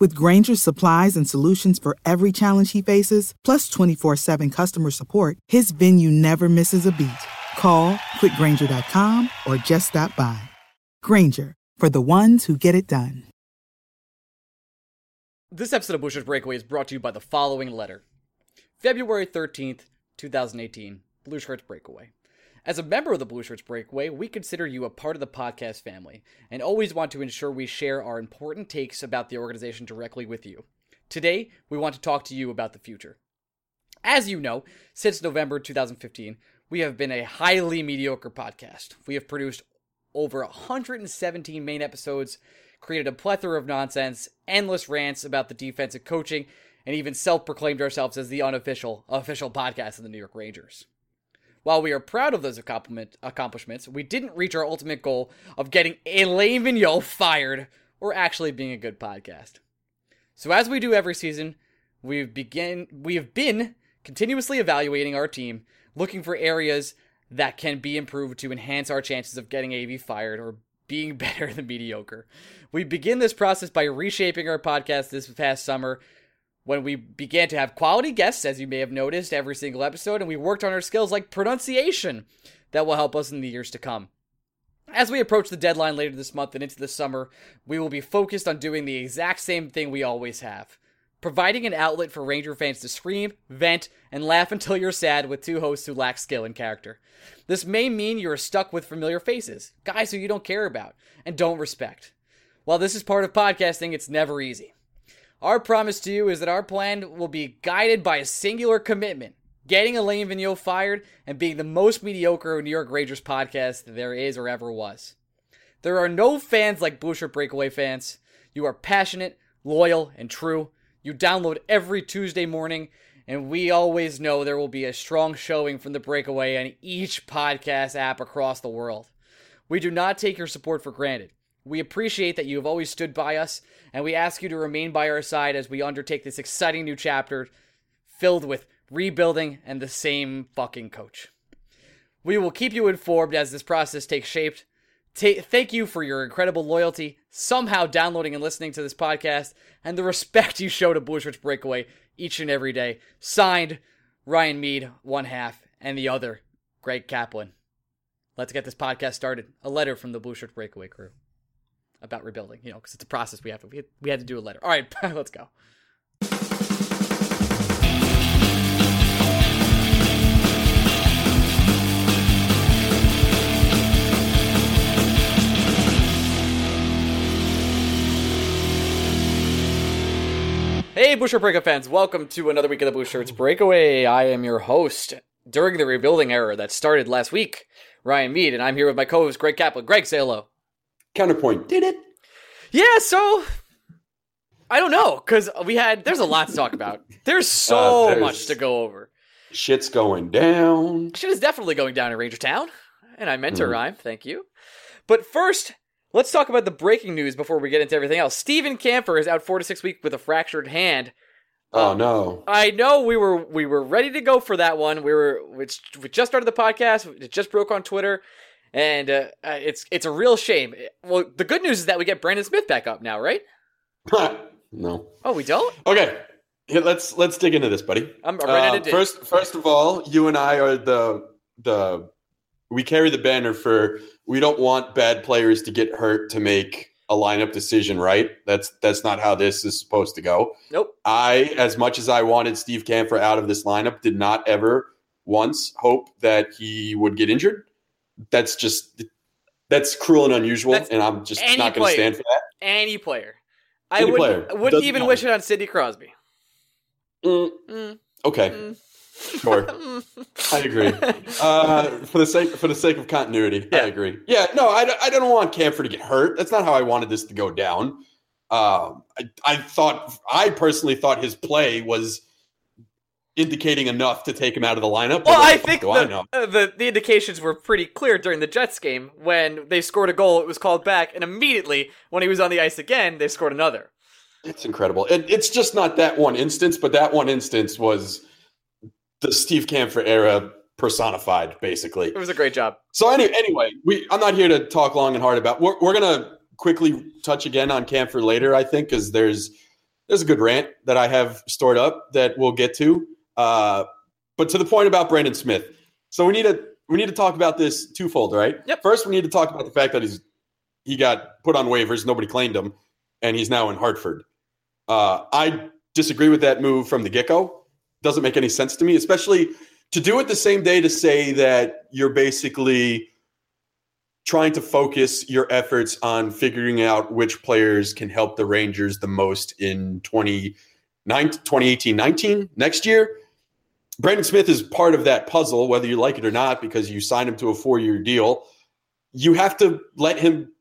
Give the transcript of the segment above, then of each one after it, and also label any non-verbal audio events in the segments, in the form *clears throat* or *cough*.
With Grainger's supplies and solutions for every challenge he faces, plus 24 7 customer support, his venue never misses a beat. Call quickgranger.com or just stop by. Grainger, for the ones who get it done. This episode of Blue Breakaway is brought to you by the following letter February 13th, 2018, Blue Shirts Breakaway. As a member of the Blue Shirts Breakaway, we consider you a part of the podcast family and always want to ensure we share our important takes about the organization directly with you. Today, we want to talk to you about the future. As you know, since November 2015, we have been a highly mediocre podcast. We have produced over 117 main episodes created a plethora of nonsense, endless rants about the defensive coaching, and even self proclaimed ourselves as the unofficial official podcast of the New York Rangers. While we are proud of those accomplishments, we didn't reach our ultimate goal of getting Alain Vigneault fired or actually being a good podcast. So as we do every season, we've begin we have been continuously evaluating our team, looking for areas that can be improved to enhance our chances of getting AV fired or being *laughs* better than mediocre. We begin this process by reshaping our podcast this past summer when we began to have quality guests, as you may have noticed, every single episode, and we worked on our skills like pronunciation that will help us in the years to come. As we approach the deadline later this month and into the summer, we will be focused on doing the exact same thing we always have providing an outlet for Ranger fans to scream, vent, and laugh until you're sad with two hosts who lack skill and character. This may mean you are stuck with familiar faces, guys who you don't care about and don't respect. While this is part of podcasting, it's never easy. Our promise to you is that our plan will be guided by a singular commitment getting Alain Vigneault fired and being the most mediocre New York Rangers podcast there is or ever was. There are no fans like Shirt Breakaway fans. You are passionate, loyal, and true. You download every Tuesday morning, and we always know there will be a strong showing from the breakaway on each podcast app across the world. We do not take your support for granted. We appreciate that you have always stood by us, and we ask you to remain by our side as we undertake this exciting new chapter filled with rebuilding and the same fucking coach. We will keep you informed as this process takes shape. Ta- thank you for your incredible loyalty, somehow downloading and listening to this podcast, and the respect you show to Blue Shirts Breakaway each and every day. Signed, Ryan Mead, one half, and the other, Greg Kaplan. Let's get this podcast started. A letter from the Blue Shirt Breakaway crew about rebuilding, you know, because it's a process we have to, we had, we had to do a letter. All right, *laughs* let's go. Hey, Blue Shirt Breakup fans, welcome to another week of the Blue Shirts Breakaway. I am your host during the rebuilding era that started last week, Ryan Mead, and I'm here with my co host, Greg Kaplan. Greg, say hello. Counterpoint, did it? Yeah, so I don't know, because we had, there's a lot to talk about. There's *laughs* so uh, there's, much to go over. Shit's going down. Shit is definitely going down in Ranger Town, and I meant to mm. rhyme, thank you. But first, Let's talk about the breaking news before we get into everything else. Steven Kampfer is out four to six weeks with a fractured hand. Oh um, no! I know we were we were ready to go for that one. We were we just started the podcast. It just broke on Twitter, and uh, uh, it's it's a real shame. Well, the good news is that we get Brendan Smith back up now, right? *laughs* no. Oh, we don't. Okay, Here, let's let's dig into this, buddy. I'm ready uh, First, first of all, you and I are the the we carry the banner for we don't want bad players to get hurt to make a lineup decision right. That's that's not how this is supposed to go. Nope. I, as much as I wanted Steve Kampfer out of this lineup, did not ever once hope that he would get injured. That's just that's cruel and unusual, That's and I'm just not going to stand for that. Any player. I Any wouldn't, player. wouldn't even matter. wish it on Sidney Crosby. Mm, Mm, okay, mm. sure. *laughs* I agree. Uh, for the sake for the sake of continuity, Yeah. I agree. Yeah, no, I, don't- I don't want Kampfer to get hurt. That's not how I wanted this to go down. Um, I, I thought I personally thought his play was indicating enough to take him out of the lineup. Well, I think I the, know? uh, the the indications were pretty clear during the Jets game when they scored a goal. It was called back, and immediately when he was on the ice again, they scored another. It's incredible. It, it's just not that one instance, but that one instance was the Steve Kampfer era personified, basically. It was a great job. So any, anyway, we I'm not here to talk long and hard about. We're, we're gonna quickly touch again on Kampfer later, I think, because there's there's a good rant that I have stored up that we'll get to. Uh, but to the point about Brendan Smith, so we need to we need to talk about this twofold, right? Yep. First, we need to talk about the fact that he's he got put on waivers, nobody claimed him, and he's now in Hartford. Uh, I disagree with that move from the get go. Doesn't make any sense to me, especially to do it the same day to say that you're basically trying to focus your efforts on figuring out which players can help the Rangers the most in 2018 19 next year. Brendan Smith is part of that puzzle, whether you like it or not, because you signed him to a four year deal. You have to let him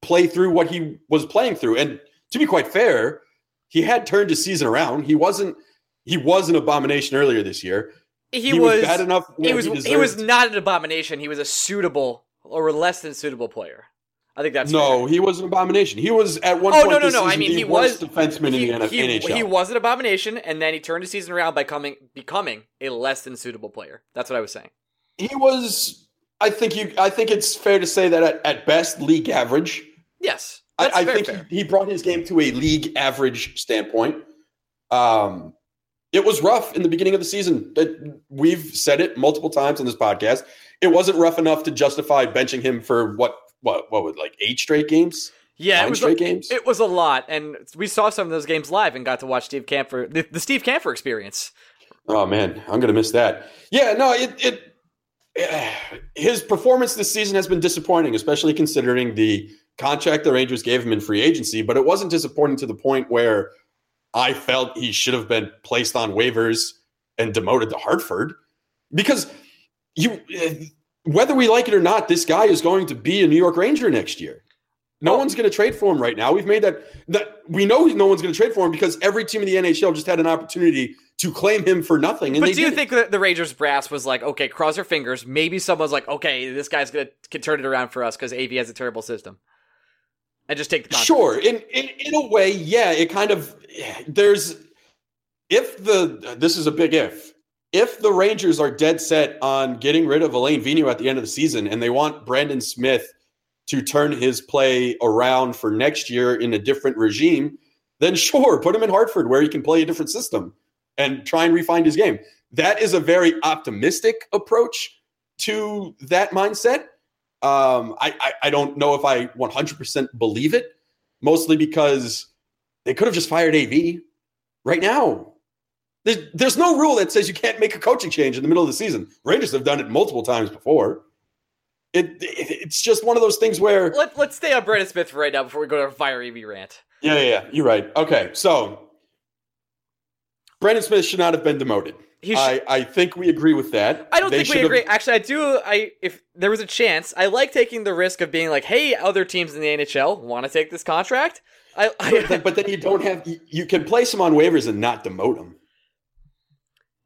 play through what he was playing through. And to be quite fair, he had turned his season around. He wasn't he was an abomination earlier this year. He, was, bad enough. he was he, deserved- was not an abomination. He was a suitable or less than suitable player. I think that's no, fair. he was an abomination. He was at one Oh, point. no, no, no. I mean, he was- defenseman he, in the he, NHL. he was an abomination, and then he turned his season around by coming becoming a less than suitable player. That's what I was saying. he was. I think you. I think it's fair to say that at, at best, league average. Yes, I, I very think fair. he, he brought his game to a league average standpoint. Um, it was rough in the beginning of the season. That we've said it multiple times on this podcast. It wasn't rough enough to justify benching him for what what what would like eight straight games, yeah, it was straight a, games. it was a lot, and we saw some of those games live and got to watch Steve Kampfer, the, the Steve Kampfer experience. Oh man, I'm gonna miss that. Yeah, no, it it eh, *sighs* his performance this season has been disappointing, especially considering the contract the Rangers gave him in free agency. But it wasn't disappointing to the point where I felt he should have been placed on waivers and demoted to Hartford because you, eh, whether we like it or not, this guy is going to be a New York Ranger next year. No one's going to trade for him right now. We've made that that we know no one's going to trade for him because every team in the NHL just had an opportunity to claim him for nothing. And But do you didn't. think that the Rangers brass was like, okay, cross your fingers. Maybe someone's like, okay, this guy's gonna can turn it around for us because AV has a terrible system, and just take the contract. Sure, in, in in a way, yeah. It kind of there's if the this is a big if if the Rangers are dead set on getting rid of Alain Vigneault at the end of the season and they want Brendan Smith to turn his play around for next year in a different regime, then *laughs* sure, put him in Hartford where he can play a different system and try and refine his game. That is a very optimistic approach to that mindset. Um, I, I, I don't know if I 100% believe it, mostly because they could have just fired AV right now. There's, there's no rule that says you can't make a coaching change in the middle of the season. Rangers have done it multiple times before. It, it it's just one of those things where Let, let's stay on Brendan Smith for right now before we go to our fire EV rant. yeah, yeah, yeah, you're right. Okay, so Brendan Smith should not have been demoted. He sh- I, I think we agree with that. I don't They think we should have- agree. Actually, I do. I if there was a chance, I like taking the risk of being like, "Hey, other teams in the NHL want to take this contract." I, But then, but then you don't have you, you can place him on waivers and not demote him.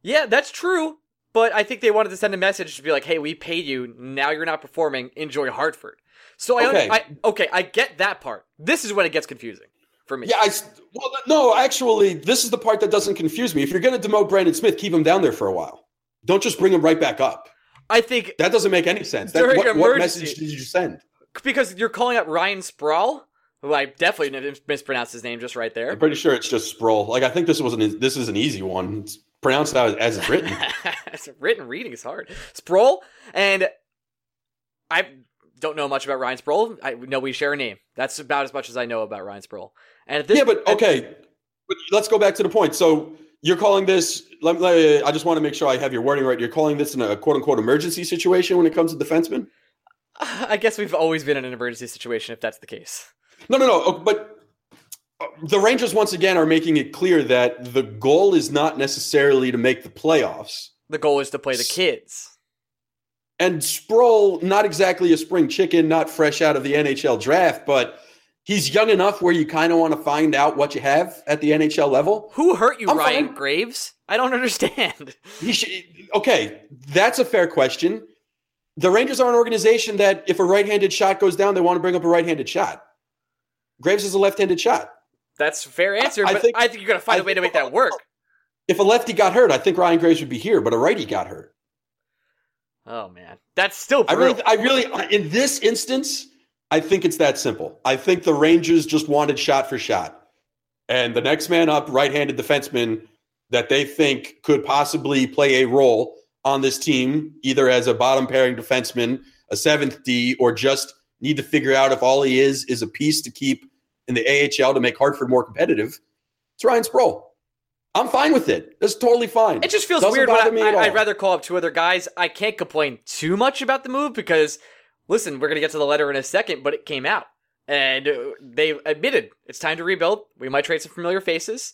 Yeah, that's true. But I think they wanted to send a message to be like, "Hey, we paid you. Now you're not performing. Enjoy Hartford." So I, Okay. I okay, I get that part. This is when it gets confusing for me. Yeah, I well no, actually, this is the part that doesn't confuse me. If you're going to demote Brendan Smith, keep him down there for a while. Don't just bring him right back up. I think That doesn't make any sense. That, what, what message did you send? because you're calling up Ryan Sprawl, who I definitely mispronounced his name just right there. I'm pretty sure it's just Sproul. Like I think this was an this is an easy one. It's pronounced out as it's *laughs* written. it's written reading is hard. Sproul and I don't know much about Ryan Sproul. I know we share a name. That's about as much as I know about Ryan Sproul. And at this, yeah, but okay, but let's go back to the point. So you're calling this? Let, let, I just want to make sure I have your wording right. You're calling this in a quote unquote emergency situation when it comes to defensemen? *sighs* I guess we've always been in an emergency situation if that's the case. No, no, no. Oh, but the Rangers once again are making it clear that the goal is not necessarily to make the playoffs. The goal is to play the kids. And Sproul, not exactly a spring chicken, not fresh out of the NHL draft, but he's young enough where you kind of want to find out what you have at the NHL level. Who hurt you, I'm Ryan fine. Graves? I don't understand. *laughs* Should, okay, that's a fair question. The Rangers are an organization that if a right-handed shot goes down, they want to bring up a right-handed shot. Graves is a left-handed shot. That's a fair answer, I but think- I think you're gonna find I a way to make that work. If a lefty got hurt, I think Ryan Graves would be here, but a righty got hurt. Oh man, that's still I really, I really, in this instance, I think it's that simple. I think the Rangers just wanted shot for shot, and the next man up, right-handed defenseman that they think could possibly play a role on this team, either as a bottom pairing defenseman, a seventh D, or just need to figure out if all he is is a piece to keep in the AHL to make Hartford more competitive. It's Ryan Sproul. I'm fine with it. That's totally fine. It just feels Doesn't weird when I, I. I'd rather call up two other guys. I can't complain too much about the move because, listen, we're going to get to the letter in a second, but it came out. And uh, they admitted it's time to rebuild. We might trade some familiar faces.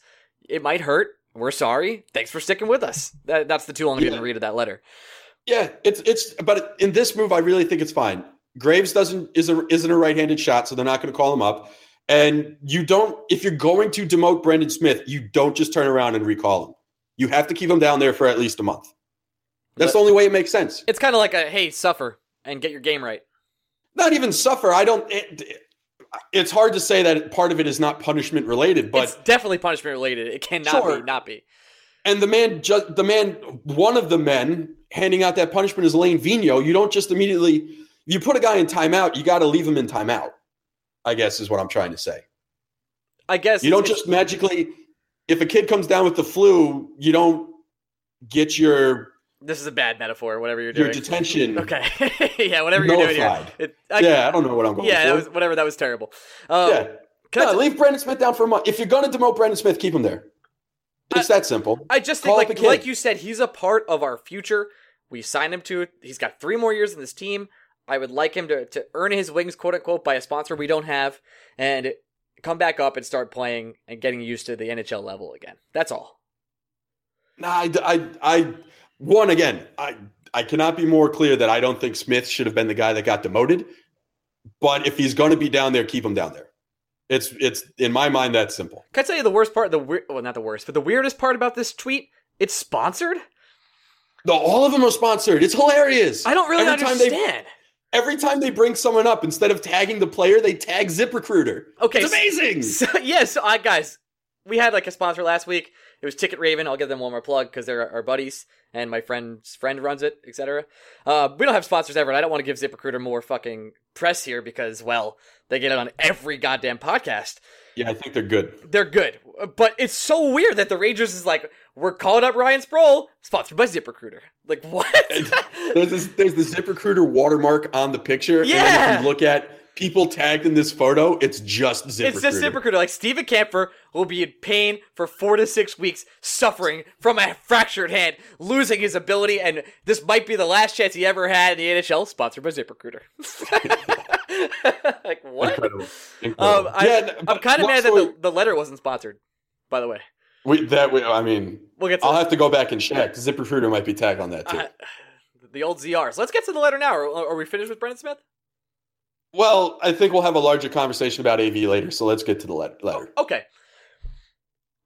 It might hurt. We're sorry. Thanks for sticking with us. That, that's the too long to even Yeah. read of that letter. Yeah, it's it's but in this move, I really think it's fine. Graves doesn't is a isn't a right-handed shot, so they're not going to call him up. And you don't if you're going to demote Brendan Smith, you don't just turn around and recall him. You have to keep him down there for at least a month. That's the only way it makes sense. It's kind of like a hey, suffer and get your game right. Not even suffer. I don't. It, it's hard to say that part of it is not punishment related, but it's definitely punishment related. It cannot Sure. be, not be. And the man, just the man, one of the men handing out that punishment is Alain Vigneault. You don't just immediately, you put a guy in timeout, you got to leave him in timeout. I guess is what I'm trying to say. I guess You don't just magically, if a kid comes down with the flu, you don't get your This is a bad metaphor. Whatever you're doing, your deteen. *laughs* Okay. *laughs* yeah. Whatever you're doing here. It, I, Yeah, I don't know what I'm going Yeah. for. That was whatever. That was terrible. Um, yeah, I no, leave Brendan Smith down for a month. If you're going to demote Brendan Smith, keep him there. It's that simple. I just think, Call up like, like you said, he's a part of our future. We signed him to. He's got three more years in this team. I would like him to to earn his wings, quote unquote, by a sponsor we don't have, and come back up and start playing and getting used to the NHL level again. That's all. Nah, I, I, I, one again, I, I cannot be more clear that I don't think Smith should have been the guy that got demoted. But if he's going to be down there, keep him down there. It's, it's in my mind that simple. Can I tell you the worst part? The well, not the worst, but the weirdest part about this tweet. It's sponsored. No, all of them are sponsored. It's hilarious. I don't really Every time they- understand. Every time they bring someone up, instead of tagging the player, they tag ZipRecruiter. Okay, it's amazing. *laughs* So, yes, uh, guys, we had like a sponsor last week. It was Ticket Raven. I'll give them one more plug because they're our buddies, and my friend's friend runs it, etc. Uh, we don't have sponsors ever, and I don't want to give ZipRecruiter more fucking press here because, well, they get it on every goddamn podcast. yeah, I think they're good. They're good, but it's so weird that the Rangers is like, we're calling up Ryan Sproul, sponsored by ZipRecruiter. Like what? *laughs* There's this, there's the ZipRecruiter watermark on the picture. And then Yeah. if you look at people tagged in this photo, it's just ZipRecruiter. It's just ZipRecruiter. Like Steven Kampfer will be in pain for four to six weeks, suffering from a fractured hand, losing his ability, and this might be the last chance he ever had in the NHL. Sponsored by ZipRecruiter. *laughs* like what? Incredible. Um, Incredible. I, Yeah, I'm but kind of mad that the, the letter wasn't sponsored. By the way, We, that we, I mean, we'll get I'll have to go back and check. ZipRecruiter might be tagged on that too. uh, the old ZRs. Let's get to the letter now. Are, are we finished with Brendan Smith? well, I think we'll have a larger conversation about AV later. So let's get to the let- letter. Okay.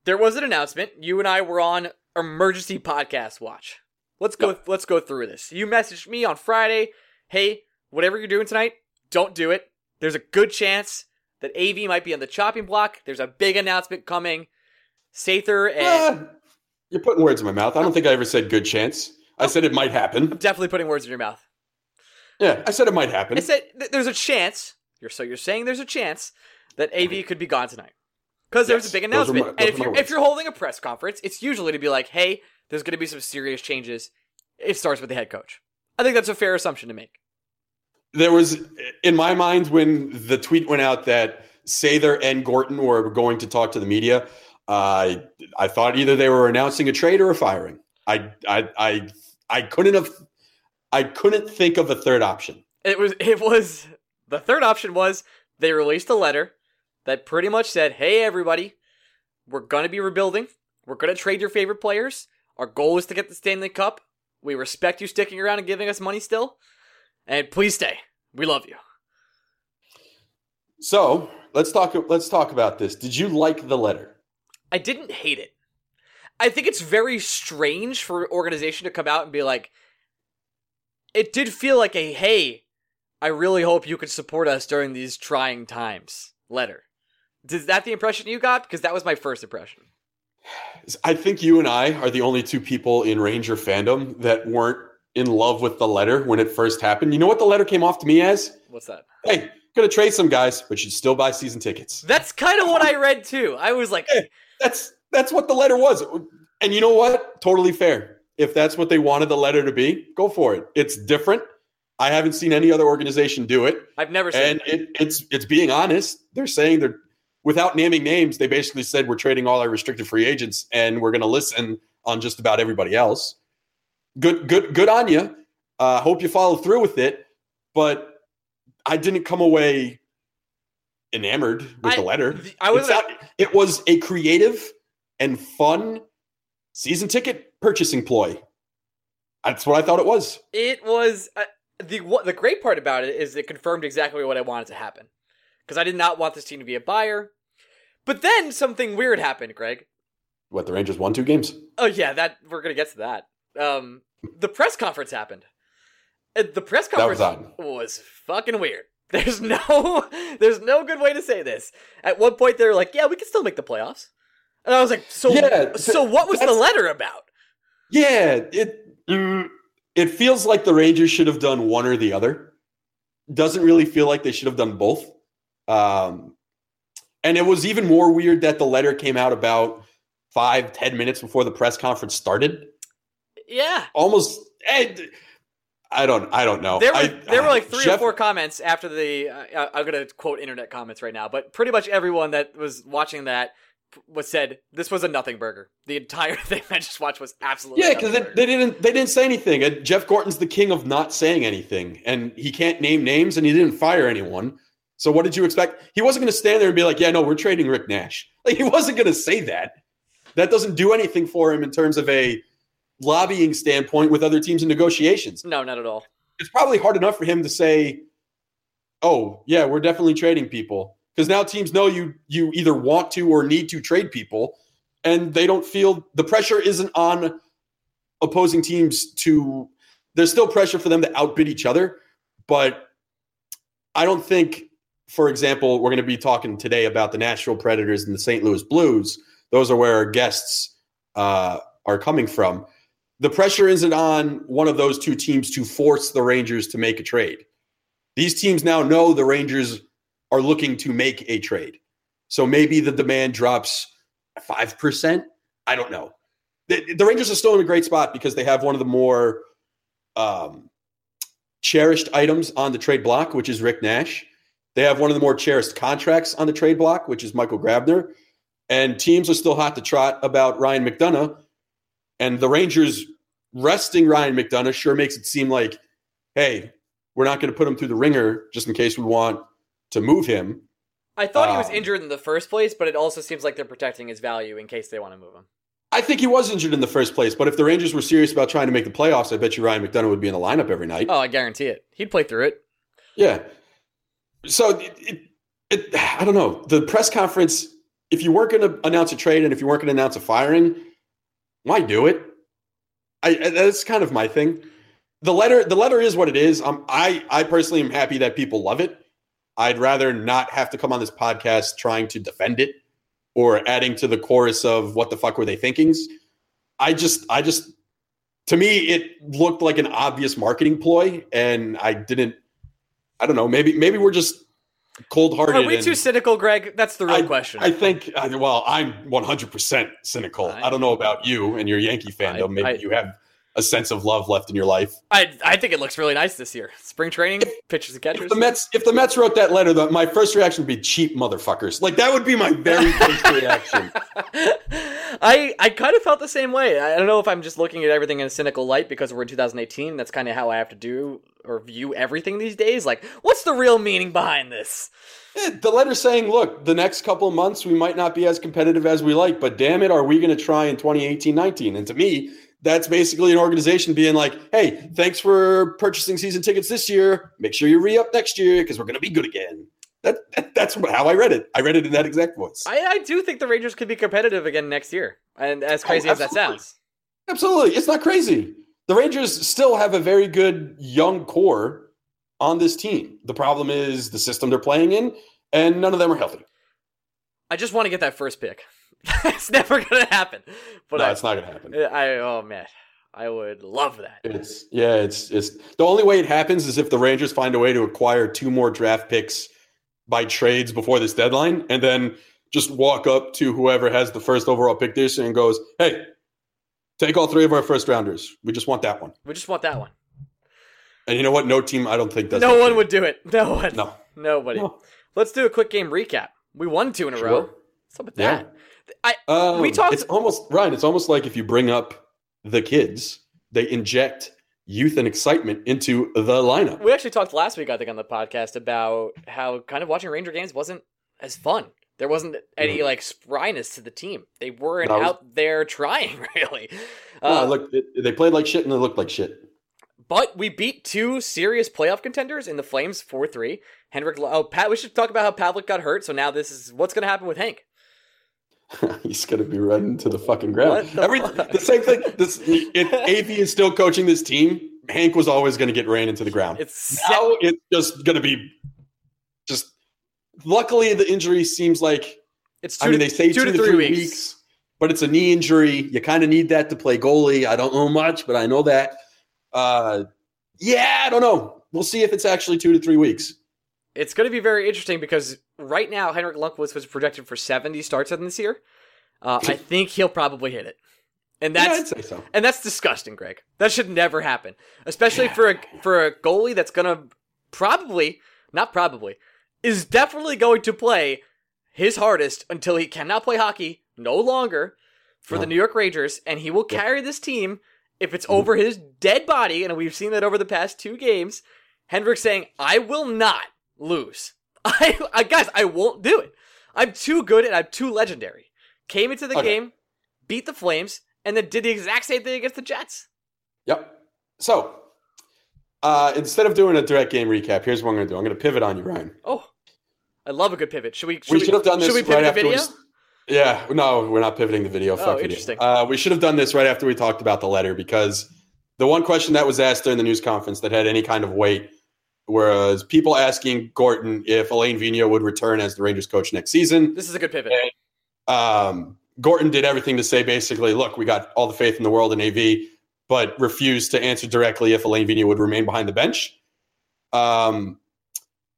There was an announcement. You and I were on emergency podcast watch. Let's go. Let's go through this. You messaged me on Friday. Hey, whatever you're doing tonight, don't do it. There's a good chance that AV might be on the chopping block. There's a big announcement coming. Sather and Ah, you're putting words in my mouth. I don't think I ever said good chance. I said it might happen. definitely putting words in your mouth. Yeah, I said it might happen. I said th- there's a chance. You're so you're saying there's a chance that AV could be gone tonight because there's Yes, a big are my- announcement. and if you're if you're holding a press conference, it's usually to be like, hey, there's going to be some serious changes. It starts with the head coach. I think that's a fair assumption to make. there was in my mind when the tweet went out that Sather and Gorton were going to talk to the media. Uh, I thought either they were announcing a trade or a firing. I I I I couldn't have I couldn't think of a third option. It was it was the third option was they released a letter that pretty much said, "Hey everybody, we're going to be rebuilding. We're going to trade your favorite players. Our goal is to get the Stanley Cup. We respect you sticking around and giving us money still. And please stay. We love you." So, let's talk let's talk about this. Did you like the letter? I didn't hate it. I think it's very strange for an organization to come out and be like, it did feel like a hey, I really hope you could support us during these trying times letter. Is that the impression you got? Because that was my first impression. I think you and I are the only two people in Ranger fandom that weren't in love with the letter when it first happened. You know what the letter came off to me as? What's that? Hey, gonna trade some guys, but you'd still buy season tickets. That's kind of what I read too. I was like, Hey, that's that's what the letter was. And you know what? Totally fair. If that's what they wanted the letter to be, go for it. It's different. I haven't seen any other organization do it. I've never seen And it. it, it's it's being honest. They're saying they're without naming names, they basically said we're trading all our restricted free agents and we're gonna listen on just about everybody else. Good good good on you. Uh hope you follow through with it. But I didn't come away enamored with I- the letter. I was not- it was a creative and fun season ticket purchasing ploy. That's what I thought it was. It was uh, the what, the great part about it is it confirmed exactly what I wanted to happen. Because I did not want this team to be a buyer. But then something weird happened, Greg. What the Rangers won two games. Oh yeah, that we're gonna get to that. Um, the press conference happened. The press That was conference odd. was fucking weird. *laughs* There's no, *laughs* there's no good way to say this. At one point, they're like, "Yeah, we can still make the playoffs," and I was like, "So, Yeah, so what was the letter about?" Yeah, it it feels like the Rangers should have done one or the other. Doesn't really feel like they should have done both. Um, and it was even more weird that the letter came out about five, ten minutes before the press conference started. Yeah, Almost, eh, I don't, I don't know. there were I- there were like three or four comments after the. Uh, I'm gonna quote internet comments right now, but pretty much everyone that was watching that was said this was a nothing burger. The entire *laughs* thing I just watched was absolutely Yeah, because they, they didn't they didn't say anything. And Jeff Gorton's the king of not saying anything, and he can't name names, and he didn't fire anyone. So what did you expect? He wasn't going to stand there and be like, "Yeah, no, we're trading Rick Nash." *laughs* Like he wasn't going to say that. That doesn't do anything for him in terms of a lobbying standpoint with other teams in negotiations. no, not at all. It's probably hard enough for him to say, "Oh, yeah, we're definitely trading people," because now teams know you you either want to or need to trade people, and they don't feel the pressure isn't on opposing teams to. There's still pressure for them to outbid each other, but I don't think, for example, we're going to be talking today about the Nashville Predators and the St. Louis Blues. Those are where our guests uh, are coming from. The pressure isn't on one of those two teams to force the Rangers to make a trade. These teams now know the Rangers are looking to make a trade. So maybe the demand drops 5%. I don't know. The, the Rangers are still in a great spot because they have one of the more um, cherished items on the trade block, which is Rick Nash. They have one of the more cherished contracts on the trade block, which is Michael Grabner. And teams are still hot to trot about Ryan McDonagh. And the Rangers resting Ryan McDonagh sure makes it seem like, hey, we're not going to put him through the ringer just in case we want to move him. I thought he was Um, injured in the first place, but it also seems like they're protecting his value in case they want to move him. I think he was injured in the first place, but if the Rangers were serious about trying to make the playoffs, I bet you Ryan McDonagh would be in the lineup every night. Oh, I guarantee it. He'd play through it. Yeah. So it, it, it, I don't know. The press conference, if you weren't going to announce a trade and if you weren't going to announce a firing, why do it? I, that's kind of my thing. The letter, the letter is what it is. Um, I, I personally am happy that people love it. I'd rather not have to come on this podcast trying to defend it or adding to the chorus of what the fuck were they thinkings. I just, I just, to me, it looked like an obvious marketing ploy, and I didn't. I don't know. Maybe, maybe we're just cold hearted. Are we too cynical, Greg? That's the real question. I think. Well, I'm 100 percent cynical. I, I- don't know about you and your Yankee fandom. I- Maybe I- you have a sense of love left in your life. I I think it looks really nice this year. Spring training, pitchers and catchers. If the Mets, if the Mets wrote that letter, the, my first reaction would be cheap motherfuckers. Like that would be my very *laughs* first reaction. *laughs* I I kind of felt the same way. I don't know if I'm just looking at everything in a cynical light because we're in 2018. That's kind of how I have to do or view everything these days. Like, what's the real meaning behind this? Yeah, the letter saying, "Look, the next couple of months we might not be as competitive as we like, but damn it, are we going to try in 2018-19?" And to me, that's basically an organization being like, "Hey, thanks for purchasing season tickets this year. Make sure you re up next year because we're going to be good again." That, that, that's how I read it. I read it in that exact voice. I, I do think the Rangers could be competitive again next year, and as oh, crazy as that sounds, Absolutely, it's not crazy. The Rangers still have a very good young core on this team. The problem is the system they're playing in, and none of them are healthy. I just want to get that first pick. *laughs* it's never gonna happen. But no, I, it's not going to happen. I oh man, I would love that. It's yeah, it's it's the only way it happens is if the Rangers find a way to acquire two more draft picks by trades before this deadline, and then just walk up to whoever has the first overall pick this year and goes, "Hey, take all three of our first rounders. We just want that one." We just want that one. And you know what? No team, I don't think does. no one shit. would do it. No one. No. Nobody. No. Let's do a quick game recap. We won two in a Sure. row. What's up with Yeah. that? I Um, We talked- It's almost Ryan. It's almost like if you bring up the kids, they inject youth and excitement into the lineup. we actually talked last week, I think, on the podcast about how kind of watching Ranger games wasn't as fun. There wasn't any like spryness to the team. They weren't was- out there trying *laughs* really. Uh, look, they played like shit and they looked like shit. But we beat two serious playoff contenders in the Flames 4 3. Henrik, oh, Pat, we should talk about how Pavelec got hurt. So now this is what's going to happen with Hank. *laughs* He's gonna be running to the fucking ground. The Every fuck? the same thing. This if *laughs* AV is still coaching this team, Hank was always gonna get ran into the ground. It's now it's just gonna be just. Luckily, the injury seems like it's two, I mean they say two, to three, weeks. but it's a knee injury. You kind of need that to play goalie. I don't know much, but I know that. Uh, yeah, I don't know. We'll see if it's actually two to three weeks. It's going to be very interesting because right now Henrik Lundqvist was projected for 70 starts in this year. Uh, I *laughs* think he'll probably hit it, and yeah, that's say so. and that's disgusting, Greg. That should never happen, especially for a for a goalie that's going to probably not probably is definitely going to play his hardest until he cannot play hockey no longer for the New York Rangers, and he will carry this team if it's Mhm. over his dead body. And we've seen that over the past two games. Henrik saying, "I will not lose. *laughs* I, I guys, I won't do it. I'm too good and I'm too legendary." Came into the Okay. game, beat the Flames, and then did the exact same thing against the Jets. Yep. So uh, instead of doing a direct game recap, here's what I'm going to do. I'm going to pivot on you, Ryan. Oh, I love a good pivot. Should we? Should we should have done this Should we pivot right the video? we. Yeah, no, we're not pivoting the video. Fuck. Oh, interesting. Uh, we should have done this right after we talked about the letter because the one question that was asked during the news conference that had any kind of weight was people asking Gorton if Alain Vigneault would return as the Rangers coach next season. This is a good pivot. Um, Gorton did everything to say basically, look, we got all the faith in the world in AV, but refused to answer directly if Alain Vigneault would remain behind the bench. Um,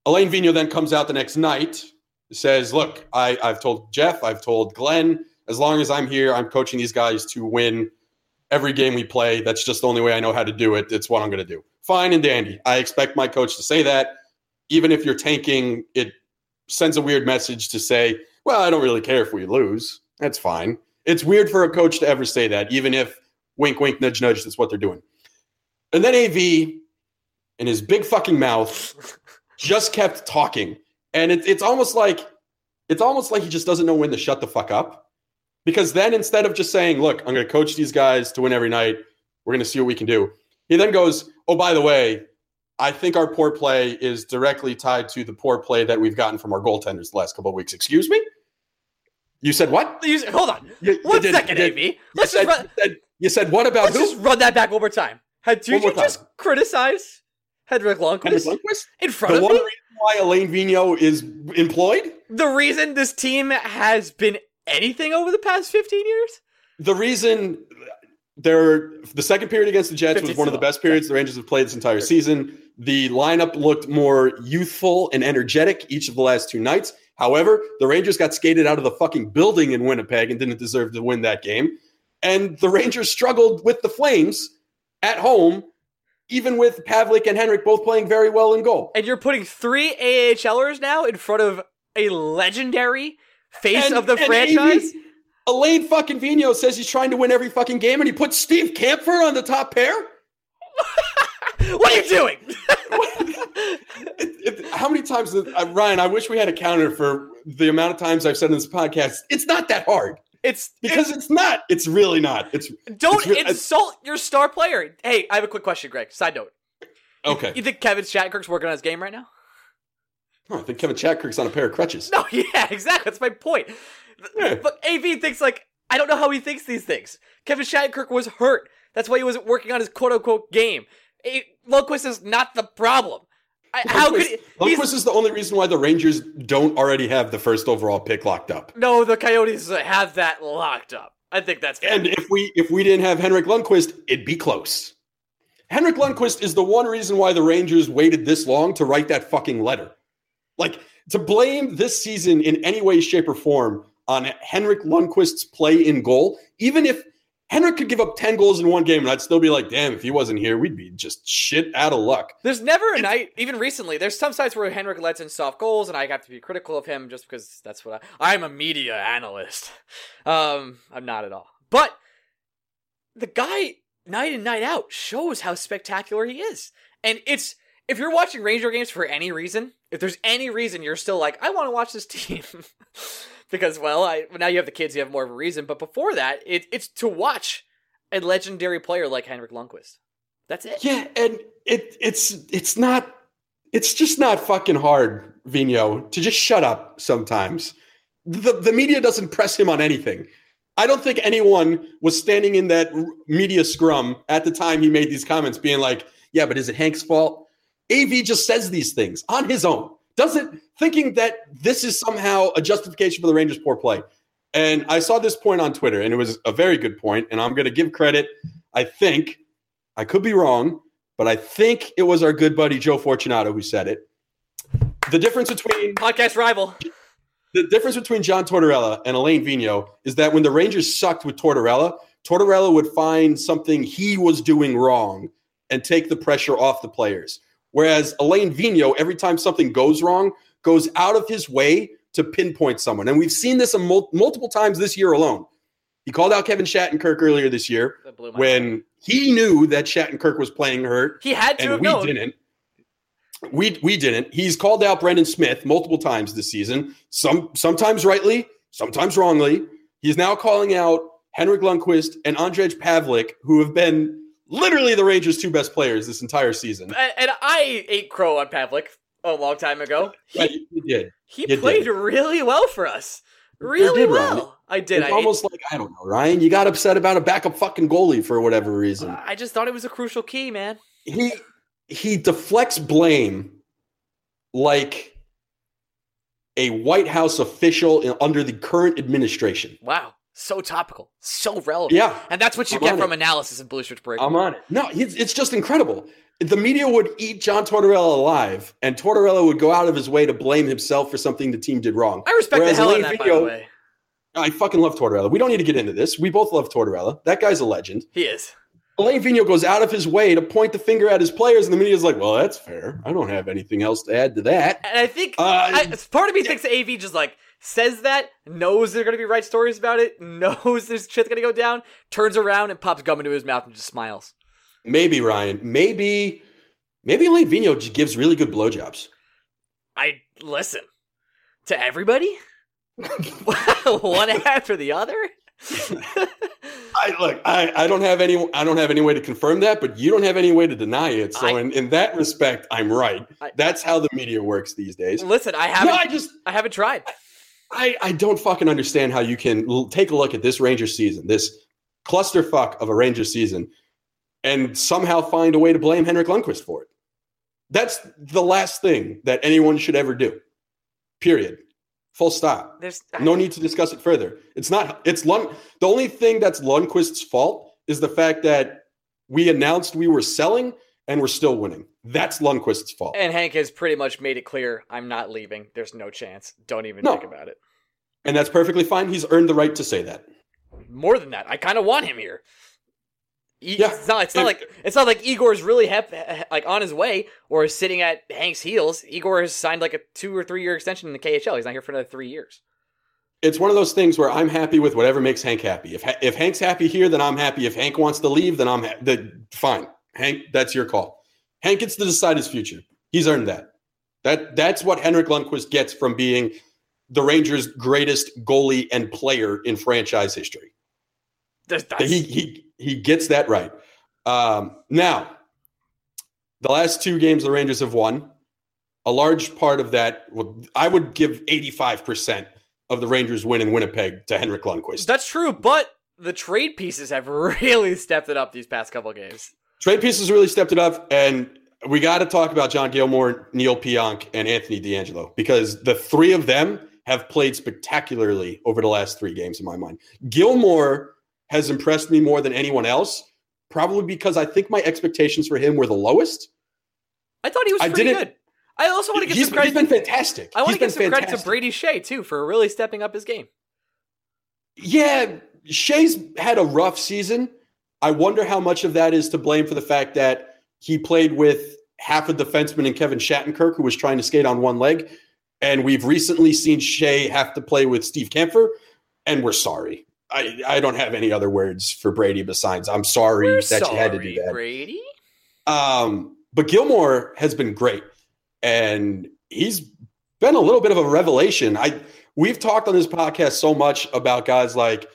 Alain Vigneault then comes out the next night, says, look, I, I've told Jeff, I've told Glenn, as long as I'm here, I'm coaching these guys to win every game we play. That's just the only way I know how to do it. It's what I'm going to do. Fine and dandy. I expect my coach to say that. Even if you're tanking, it sends a weird message to say, well, I don't really care if we lose. That's fine. It's weird for a coach to ever say that, even if wink, wink, nudge, nudge, that's what they're doing. And then AV, in his big fucking mouth, just kept talking. And it, it's almost like it's almost like he just doesn't know when to shut the fuck up. Because then instead of just saying, look, I'm going to coach these guys to win every night, we're going to see what we can do. He then goes, oh, by the way, I think our poor play is directly tied to the poor play that we've gotten from our goaltenders the last couple of weeks. Excuse me? You said what? You- hold on. You- you One did- second, you did-. You Let's said, just run, you said- you said what about let's who? just run that back over time. Had, did you just criticize Henrik Lundqvist Lundqvist? in front The of one me? reason why Alain Vigneault is employed? The reason this team has been anything over the past 15 years? The reason they're the second period against the Jets was one of the best periods the Rangers have played this entire season. The lineup looked more youthful and energetic each of the last two nights. However, the Rangers got skated out of the fucking building in Winnipeg and didn't deserve to win that game. And the Rangers struggled with the Flames at home, even with Pavelec and Henrik both playing very well in goal. And you're putting three AHLers now in front of a legendary face And- of the franchise. AV Alain fucking Vigneault says he's trying to win every fucking game, and he puts Steve Kampfer on the top pair. *laughs* what are you doing? *laughs* How many times, uh, Ryan? I wish we had a counter for the amount of times I've said in this podcast. It's not that hard it's because it's not. It's really not. It's don't it's re- insult your star player. Hey, I have a quick question, Greg. Side note: okay. You think Kevin Shattenkirk's working on his game right now? Oh, I think Kevin Shattenkirk's on a pair of crutches. No, *laughs* yeah, exactly. That's my point. But AV thinks like I don't know how he thinks these things. Kevin Shattenkirk was hurt. That's why he wasn't working on his quote unquote game. A- Lundqvist is not the problem. I, how could he, Lundqvist is the only reason why the Rangers don't already have the first overall pick locked up. No, the Coyotes have that locked up. I think that's fair. And if we if we didn't have Henrik Lundqvist, it'd be close. Henrik Lundqvist is the one reason why the Rangers waited this long to write that fucking letter. Like to blame this season in any way, shape, or form on Henrik Lundqvist's play in goal, even if Henrik could give up 10 goals in one game, and I'd still be like, damn, if he wasn't here, we'd be just shit out of luck. There's never a night, even recently, there's some sites where Henrik lets in soft goals, and I have to be critical of him just because that's what I, I'm a media analyst. *laughs* Um, I'm not at all. But the guy, night in, night out, shows how spectacular he is. And it's, if you're watching Ranger games for any reason, if there's any reason you're still like, I want to watch this team. *laughs* because, well, I, now you have the kids, you have more of a reason. But before that, it, it's to watch a legendary player like Henrik Lundqvist. That's it. Yeah, and it it's it's not it's just not fucking hard, Vigneault, to just shut up sometimes. The the media doesn't press him on anything. I don't think anyone was standing in that media scrum at the time he made these comments being like, "Yeah, but is it Hank's fault?" AV just says these things on his own. Doesn't thinking that this is somehow a justification for the Rangers' poor play. And I saw this point on Twitter, and it was a very good point. And I'm going to give credit. I think I could be wrong, but I think it was our good buddy Joe Fortunato who said it. The difference between Podcast rival. the difference between John Tortorella and Alain Vigneault is that when the Rangers sucked with Tortorella, Tortorella would find something he was doing wrong and take the pressure off the players. Whereas Alain Vigneault, every time something goes wrong, goes out of his way to pinpoint someone. And we've seen this a mul- multiple times this year alone. He called out Kevin Shattenkirk earlier this year my mind. when he knew that Shattenkirk was playing hurt He had to and have we known. didn't. We we didn't. He's called out Brendan Smith multiple times this season. Some sometimes rightly, sometimes wrongly. He's now calling out Henrik Lundqvist and Ondrej Pavelec, who have been literally the Rangers' two best players this entire season. And, I ate crow on Pavelec a long time ago. Yeah, you you did. He You played did. really well for us. Really did, Ryan. well. I did. It's I, almost like I don't know, Ryan. You got upset about a backup fucking goalie for whatever reason. I just thought it was a crucial key, man. he he deflects blame like a White House official in, under the current administration. Wow. So topical. So relevant. Yeah, And that's what you I'm get from it. analysis of Blue Shirts Break. I'm on it. No, it's, it's just incredible. The media would eat John Tortorella alive, and Tortorella would go out of his way to blame himself for something the team did wrong. I respect Whereas the hell out of that, by the way. I fucking love Tortorella. We don't need to get into this. We both love Tortorella. That guy's a legend. He is. Alain Vigneault goes out of his way to point the finger at his players, and the media's like, "Well, that's fair. I don't have anything else to add to that." And I think Uh, I, part of me thinks AV just like says that, knows going to be right stories about it, *laughs* knows there's shit's going to go down, turns around and pops gum into his mouth and just smiles. Maybe Ryan. Maybe maybe only Vigneault gives really good blowjobs. I listen to everybody, *laughs* one after the other. *laughs* I look. I, I don't have any. I don't have any way to confirm that, but you don't have any way to deny it. So I- in, in that respect, I'm right. I- That's how the media works these days. listen, I haven't. I just I haven't tried. I I don't fucking understand how you can l- take a look at this Ranger season, this clusterfuck of a Ranger season, and somehow find a way to blame Henrik Lundqvist for it. That's the last thing that anyone should ever do. Period. Full stop. There's No need to discuss it further. It's not. It's Lund. The only thing that's Lundqvist's fault is the fact that we announced we were selling and we're still winning. That's Lundqvist's fault. And Hank has pretty much made it clear I'm not leaving. There's no chance. Don't even No. think about it. And that's perfectly fine. He's earned the right to say that. More than that, I kind of want him here. E- Yeah. It's not. It's not like it's not like Igor's really hep, like on his way or is sitting at Hank's heels. Igor has signed like a two or three year extension in the KHL. He's not here for another three years. it's one of those things where I'm happy with whatever makes Hank happy. If if Hank's happy here, then I'm happy. If Hank wants to leave, then I'm ha- the, fine. Hank, that's your call. Hank gets to decide his future. He's earned that. That that's what Henrik Lundqvist gets from being the Rangers' greatest goalie and player in franchise history. That's, that's, He he he gets that right. Um, now, the last two games the Rangers have won. A large part of that, I would give eighty-five percent of the Rangers win in Winnipeg to Henrik Lundqvist. that's true, but the trade pieces have *laughs* really stepped it up these past couple games. Trade pieces really stepped it up, and we got to talk about John Gilmour, Neil Pionk, and Anthony DeAngelo because the three of them have played spectacularly over the last three games in my mind. Gilmour has impressed me more than anyone else, probably because I think my expectations for him were the lowest. I thought he was I pretty good. I also want to give some credit. he's been fantastic. I want to give some credit to. Brady Skjei too for really stepping up his game. Yeah, Skjei's had a rough season. I wonder how much of that is to blame for the fact that he played with half a defenseman in Kevin Shattenkirk, who was trying to skate on one leg. And we've recently seen Skjei have to play with Steve Kampfer, and we're sorry. I, I don't have any other words for Brady besides I'm sorry We're that you had to do that. Brady. Um, but Gilmour has been great, and he's been a little bit of a revelation. I we've talked on this podcast so much about guys like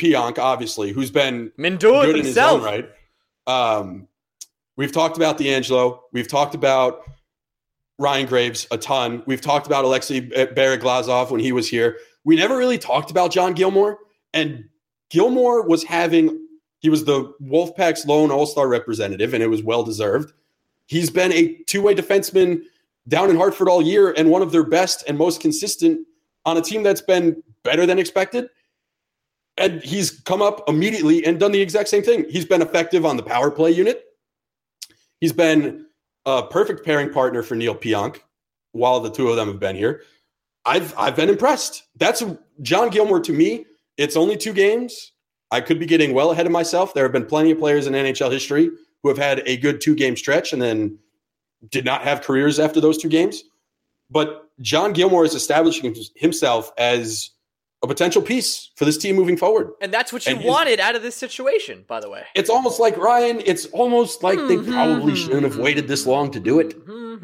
Pionk, obviously, who's been Min do it good in his own right. Um, we've talked about DeAngelo. We've talked about Ryan Graves a ton. We've talked about Alexei Bereglazov when he was here. We never really talked about John Gilmour, and Gilmour was having. He was the Wolfpack's lone All Star representative, and it was well deserved. He's been a two way defenseman down in Hartford all year, and one of their best and most consistent on a team that's been better than expected. And he's come up immediately and done the exact same thing. He's been effective on the power play unit. He's been a perfect pairing partner for Neil Pionk while the two of them have been here. I've I've been impressed. That's John Gilmour to me. It's only two games. I could be getting well ahead of myself. There have been plenty of players in NHL history who have had a good two game stretch and then did not have careers after those two games. But John Gilmour is establishing himself as a potential piece for this team moving forward. And that's what you And wanted out of this situation, by the way. It's almost like Ryan. It's almost like they Mm-hmm. probably shouldn't have waited this long to do it.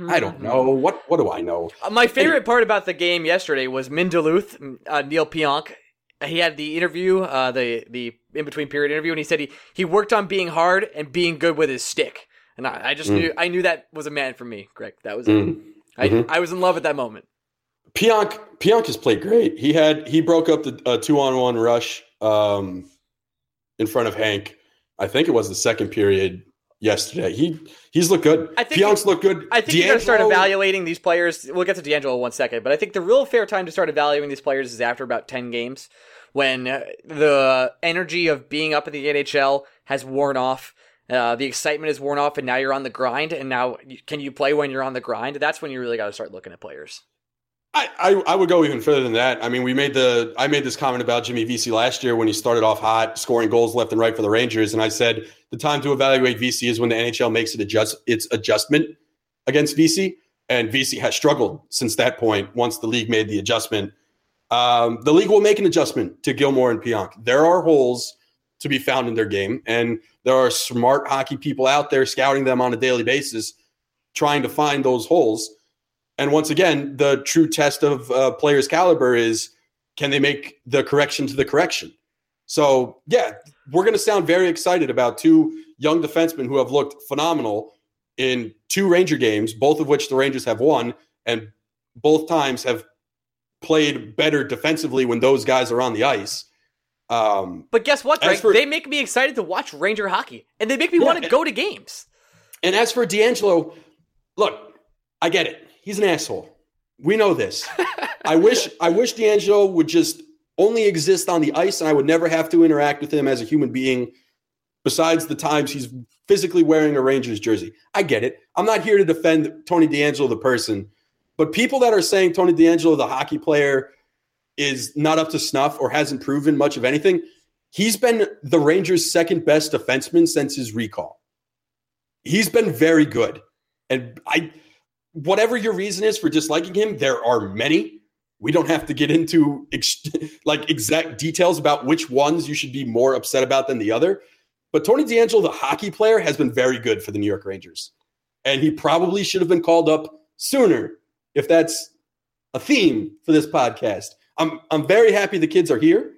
I don't know. What what do I know? Uh, My favorite part about the game yesterday was Min Duluth, uh, Neil Pionk. He had the interview, uh, the the in between period interview, and he said he, he worked on being hard and being good with his stick. And I, I just knew I knew that was a man for me, Greg. That was Mm. I, Mhm. I was in love at that moment. Pionk Pionk has played great. He had he broke up the uh, two on one rush um, in front of Hank. I think it was the second period yesterday. He he's looked good. I think Pionk's looked good. I think you're going to start evaluating these players. We'll get to DeAngelo in one second, but I think the real fair time to start evaluating these players is after about 10 games when the energy of being up in the NHL has worn off. Uh, the excitement is worn off, and now you're on the grind. And now, can you play when you're on the grind? That's when you really got to start looking at players. I, I, would go even further than that. I mean, we made the I made this comment about Jimmy Vesey last year when he started off hot, scoring goals left and right for the Rangers, and I said the time to evaluate Vesey is when the NHL makes it adjust its adjustment against Vesey, and Vesey has struggled since that point. Once the league made the adjustment, um, the league will make an adjustment to Gilmour and Pionk. There are holes to be found in their game, and there are smart hockey people out there scouting them on a daily basis, trying to find those holes. And once again, the true test of uh, players' caliber is can they make the correction to the correction? So, yeah, we're going to sound very excited about two young defensemen who have looked phenomenal in two Ranger games, both of which the Rangers have won, and both times have played better defensively when those guys are on the ice. Um, But guess what, Greg? for- they make me excited to watch Ranger hockey, and they make me Yeah, want to go to games. And as for DeAngelo, look, I get it. He's an asshole. We know this. I wish I wish DeAngelo would just only exist on the ice and I would never have to interact with him as a human being besides the times he's physically wearing a Rangers jersey. I get it. I'm not here to defend Tony DeAngelo the person, but people that are saying Tony DeAngelo the hockey player is not up to snuff or hasn't proven much of anything, He's been the Rangers' second best defenseman since his recall. He's been very good. And I whatever your reason is for disliking him, there are many. We don't have to get into ex- *laughs* like exact details about which ones you should be more upset about than the other. But Tony DeAngelo, the hockey player, has been very good for the New York Rangers. And he probably should have been called up sooner if that's a theme for this podcast. I'm I'm very happy the kids are here.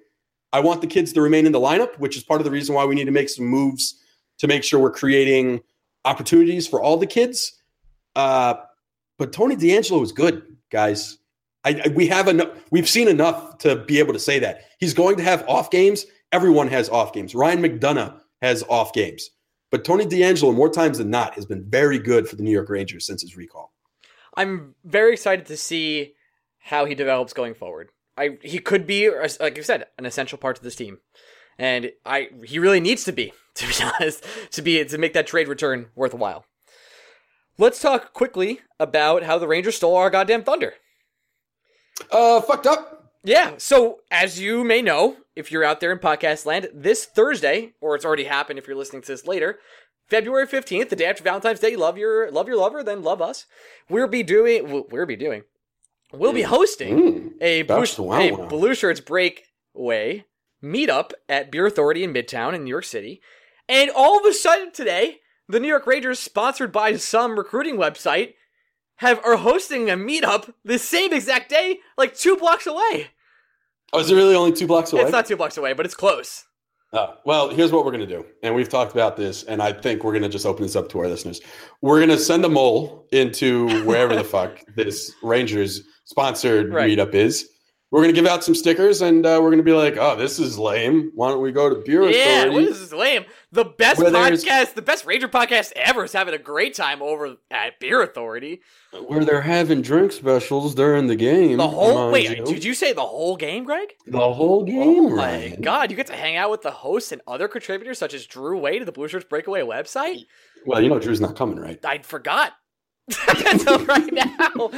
I want the kids to remain in the lineup, which is part of the reason why we need to make some moves to make sure we're creating opportunities for all the kids. Uh, but Tony DeAngelo is good, guys. I, I, we have enough. We've seen enough to be able to say that he's going to have off games. Everyone has off games. Ryan McDonagh has off games, but Tony DeAngelo, more times than not, has been very good for the New York Rangers since his recall. I'm very excited to see how he develops going forward. I he could be, like you said, an essential part of this team, and I he really needs to be, *laughs* to be honest, to be to make that trade return worthwhile. Let's talk quickly about how the Rangers stole our goddamn thunder. Uh, fucked up. Yeah. So as you may know, if you're out there in podcast land, this Thursday, or it's already happened if you're listening to this later, February 15th, the day after Valentine's Day, love your love your lover, then love us. We'll be doing we'll, be doing we'll be hosting Mm, a blue, wow, a wow. blue shirts breakaway meetup at Beer Authority in Midtown in New York City. And all of a sudden today, the New York Rangers, sponsored by some recruiting website, have are hosting a meetup the same exact day, like two blocks away. Oh, is it really only two blocks away? It's not two blocks away, but it's close. Oh, well, here's what we're going to do. And we've talked about this, and I think we're going to just open this up to our listeners. We're going to send a mole into wherever the *laughs* fuck this Rangers sponsored Right. meetup is. We're going to give out some stickers, and uh, we're going to be like, oh, this is lame. Why don't we go to Beer Yeah, Authority? Yeah, this is lame. The best podcast, the best Ranger podcast ever is having a great time over at Beer Authority. where they're having drink specials during the game. The whole wait, you. did you say the whole game, Greg? The whole game. Oh my Ryan. god, you get to hang out with the hosts and other contributors such as Drew Wade of the Blue Shirts Breakaway website? Well, you know Drew's not coming, right? I forgot. *laughs* so right now,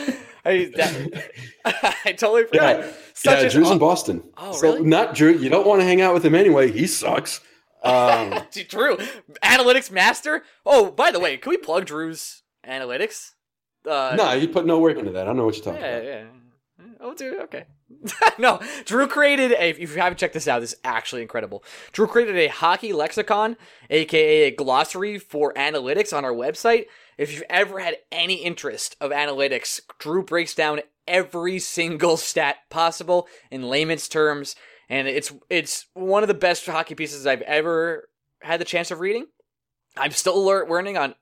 I, that, *laughs* I totally forgot. Yeah, Such yeah Drew's in Boston. Oh, so really? not Drew. You don't want to hang out with him anyway. He sucks. Um, *laughs* Drew, analytics master. Oh, by the way, can we plug Drew's analytics? Uh, no, you put no work into that. I don't know what you're talking Yeah, about. yeah. Oh, dude, okay. no, Drew created a. If you haven't checked this out, this is actually incredible. Drew created a hockey lexicon, aka a glossary for analytics on our website. If you've ever had any interest of analytics, Drew breaks down every single stat possible in layman's terms, and it's it's one of the best hockey pieces I've ever had the chance of reading. I'm still lear- learning on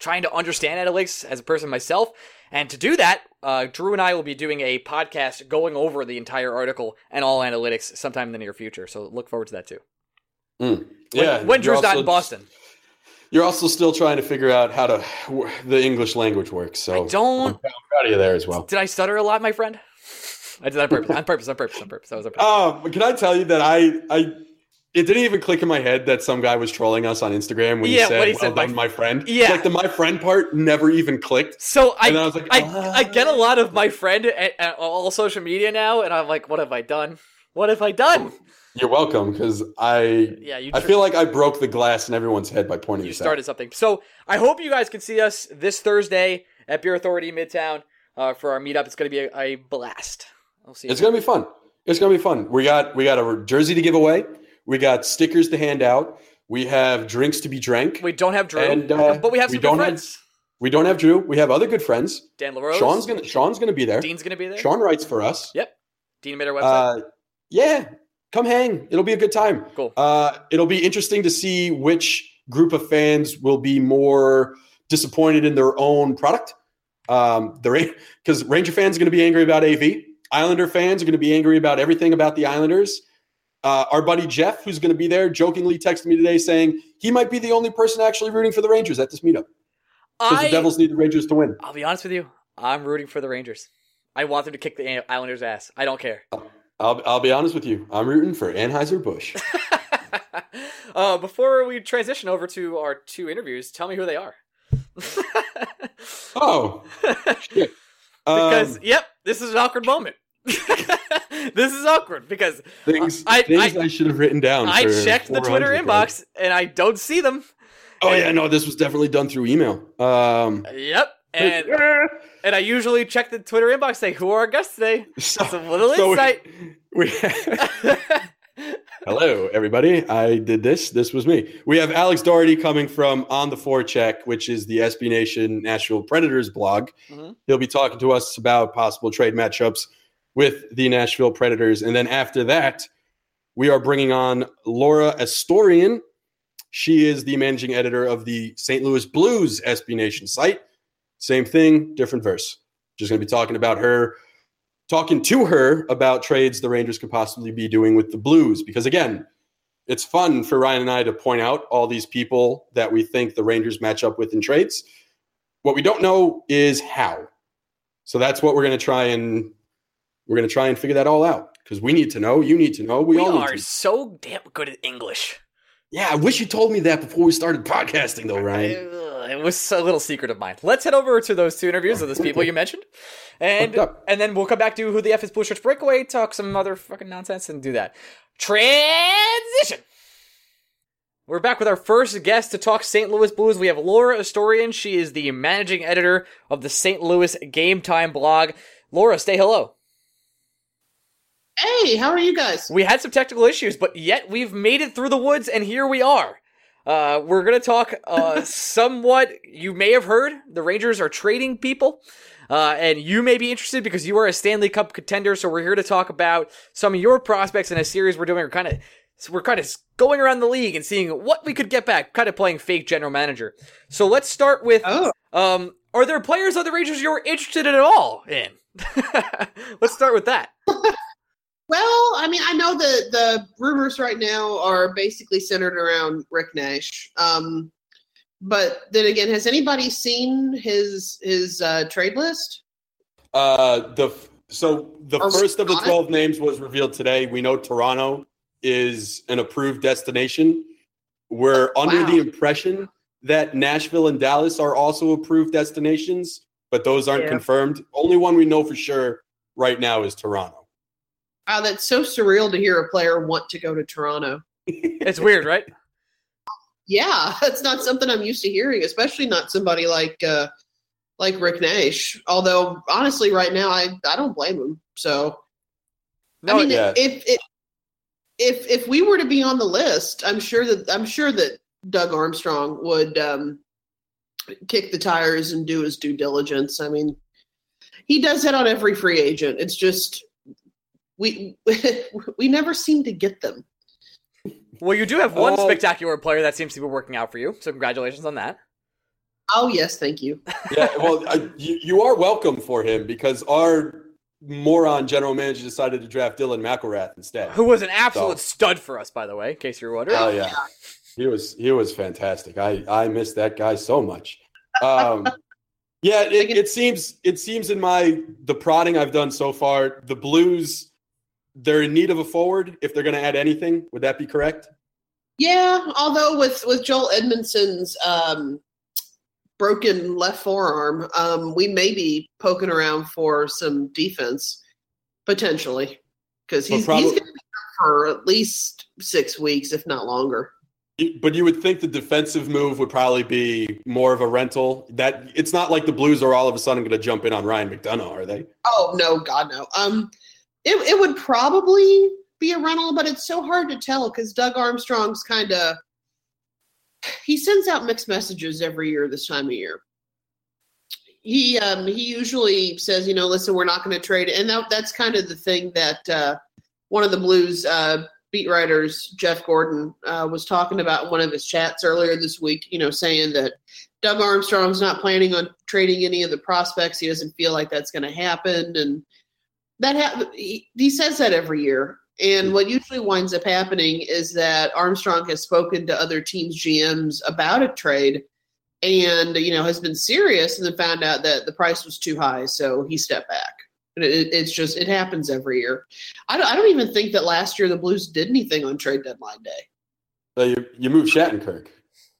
trying to understand analytics as a person myself. And to do that, uh, Drew and I will be doing a podcast going over the entire article and all analytics sometime in the near future. So look forward to that too. Mm. When, Yeah. when Drew's not in Boston. You're also still trying to figure out how to the English language works. So I don't- I'm proud of you there as well. Did I stutter a lot, my friend? I did that on purpose. on purpose. On purpose. On purpose. That was on purpose. Um, can I tell you that I I it didn't even click in my head that some guy was trolling us on Instagram when Yeah, he said, he well said, done, my friend. Yeah. Like the my friend part never even clicked. So I, I was like, I, "Ah." I get a lot of my friend at, at all social media now, and I'm like, what have I done? What have I done? You're welcome, because I Yeah, you. I feel like I broke the glass in everyone's head by pointing you started something. So I hope you guys can see us this Thursday at Beer Authority Midtown uh, for our meetup. It's going to be a, a blast. I'll see It's gonna be fun. It's gonna be fun. We got we got a jersey to give away. We got stickers to hand out. We have drinks to be drank. we don't have Drew, And, uh, but we have we some good don't have- friends. We don't have Drew. We have other good friends. Dan LaRose. Sean's gonna Sean's gonna be there. Dean's going to be there. Sean writes for us. Yep. Dean made our website. Uh, yeah, come hang. It'll be a good time. Cool. Uh, it'll be interesting to see which group of fans will be more disappointed in their own product. Um, the because Ranger fans are going to be angry about AV. Islander fans are going to be angry about everything about the Islanders. Uh, our buddy Jeff, who's going to be there, jokingly texted me today saying he might be the only person actually rooting for the Rangers at this meetup because the Devils need the Rangers to win. I'll be honest with you. I'm rooting for the Rangers. I want them to kick the Islanders' ass. I don't care. I'll, I'll be honest with you. I'm rooting for Anheuser Busch. *laughs* uh, before we transition over to our two interviews, tell me who they are. oh, *laughs* shit. because Um, yep, this is an awkward moment. *laughs* this is awkward because Things, I- things I- I, should have written down. I checked the Twitter 400, inbox and I don't see them. Oh yeah, no, this was definitely done through email. Um, Yep. And and I usually check the Twitter inbox, say who are our guests today. so, It's a little so insight. we, *laughs* hello, everybody. I did this. This was me. We have Alex Doherty coming from On the Forecheck, which is the SB Nation Nashville Predators blog. Mhm. He'll be talking to us about possible trade matchups with the Nashville Predators, and then after that, we are bringing on Laura Astorian. She is the managing editor of the St. Louis Blues SB Nation site. Same thing, different verse. Just going to be talking about her, talking to her about trades the Rangers could possibly be doing with the Blues. Because again, it's fun for Ryan and I to point out all these people that we think the Rangers match up with in trades. What we don't know is how. So that's what we're going to try and we're going to try and figure that all out because we need to know. You need to know. We, We all need are so damn good at English. Yeah, I wish you told me that before we started podcasting, though, Ryan. It was a little secret of mine. Let's head over to those two interviews of those people you mentioned, and and then we'll come back to who the F is Blue Shirts Breakaway, talk some other fucking nonsense, and do that. Transition. We're back with our first guest to talk St. Louis Blues. We have Laura Astorian. She is the managing editor of the St. Louis Game Time blog. Laura, say hello. Hey, how are you guys? We had some technical issues, but yet we've made it through the woods, and here we are. Uh, we're going to talk uh, *laughs* somewhat. You may have heard the Rangers are trading people, uh, and you may be interested because you are a Stanley Cup contender. So we're here to talk about some of your prospects in a series we're doing. We're kind of we're kind of going around the league and seeing what we could get back, kind of playing fake general manager. So let's start with Oh, um, are there players on the Rangers you're interested in at all in? *laughs* let's start with that. *laughs* well, I mean, I know the the rumors right now are basically centered around Rick Nash. Um, but then again, has anybody seen his his uh, trade list? Uh, the so the Are first of the on it? twelve names was revealed today. We know Toronto is an approved destination. We're under Wow. the impression that Nashville and Dallas are also approved destinations, but those aren't Yeah. confirmed. Only one we know for sure right now is Toronto. Wow, that's so surreal to hear a player want to go to Toronto. It's weird, right? Yeah, *laughs* that's not something I'm used to hearing, especially not somebody like uh, like Rick Nash. Although honestly, right now, I I don't blame him. So No, I mean, yeah. if if if if we were to be on the list, I'm sure that I'm sure that Doug Armstrong would um, kick the tires and do his due diligence. I mean, he does that on every free agent. It's just we *laughs* we never seem to get them. Well, you do have one Oh. spectacular player that seems to be working out for you, so congratulations on that. Oh yes, thank you. *laughs* yeah, well, I, you, you are welcome for him because our moron general manager decided to draft Dylan McIlrath instead. Who was an absolute So- stud for us, by the way, in case you're wondering. Oh yeah, he was he was fantastic. I I miss that guy so much. Um, yeah, it, *laughs* it seems it seems in my the prodding I've done so far, the Blues they're in need of a forward. If they're going to add anything, would that be correct? Yeah, although with with Joel Edmundson's um, broken left forearm, um, we may be poking around for some defense potentially because he's probably- he's going to be for at least six weeks, if not longer. But you would think the defensive move would probably be more of a rental. That it's not like the Blues are all of a sudden going to jump in on Ryan McDonagh, are they? Oh no, God no. Um, it it would probably be a rental, but it's so hard to tell because Doug Armstrong's kind of he sends out mixed messages every year this time of year. He um he usually says, you know, listen, we're not going to trade, and that, that's kind of the thing that uh, one of the Blues uh, beat writers, Jeff Gordon, uh, was talking about in one of his chats earlier this week. You know, saying that Doug Armstrong's not planning on trading any of the prospects. He doesn't feel like that's going to happen, and that ha- he, he says that every year. And hmm. what usually winds up happening is that Armstrong has spoken to other teams' GMs about a trade, and you know has been serious, and then found out that the price was too high, so he stepped back. It, it's just it happens every year. I don't, I don't even think that last year the Blues did anything on trade deadline day. So you you move Shattenkirk.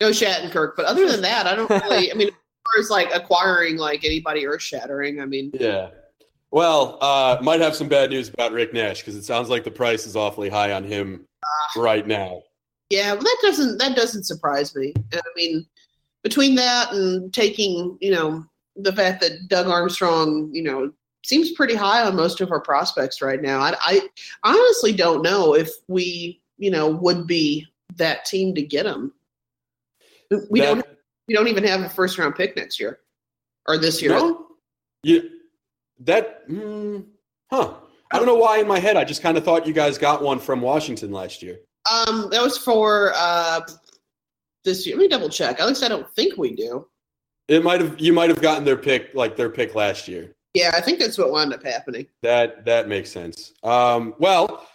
No Shattenkirk, but other *laughs* than that, I don't really. I mean, as far as like acquiring like anybody earth shattering, I mean, Yeah. Well, uh, might have some bad news about Rick Nash because it sounds like the price is awfully high on him right now. Yeah, well, that doesn't that doesn't surprise me. I mean, between that and taking, you know, the fact that Doug Armstrong, you know, seems pretty high on most of our prospects right now. I, I honestly don't know if we, you know, would be that team to get him. We That- don't. We don't even have a first round pick next year or this year. No? Yeah. That, mm, huh. I don't know why in my head I just kind of thought you guys got one from Washington last year. Um, that was for uh this year. Let me double check. At least I don't think we do. It might have you might have gotten their pick like their pick last year. Yeah, I think that's what wound up happening. That that makes sense. Um, well,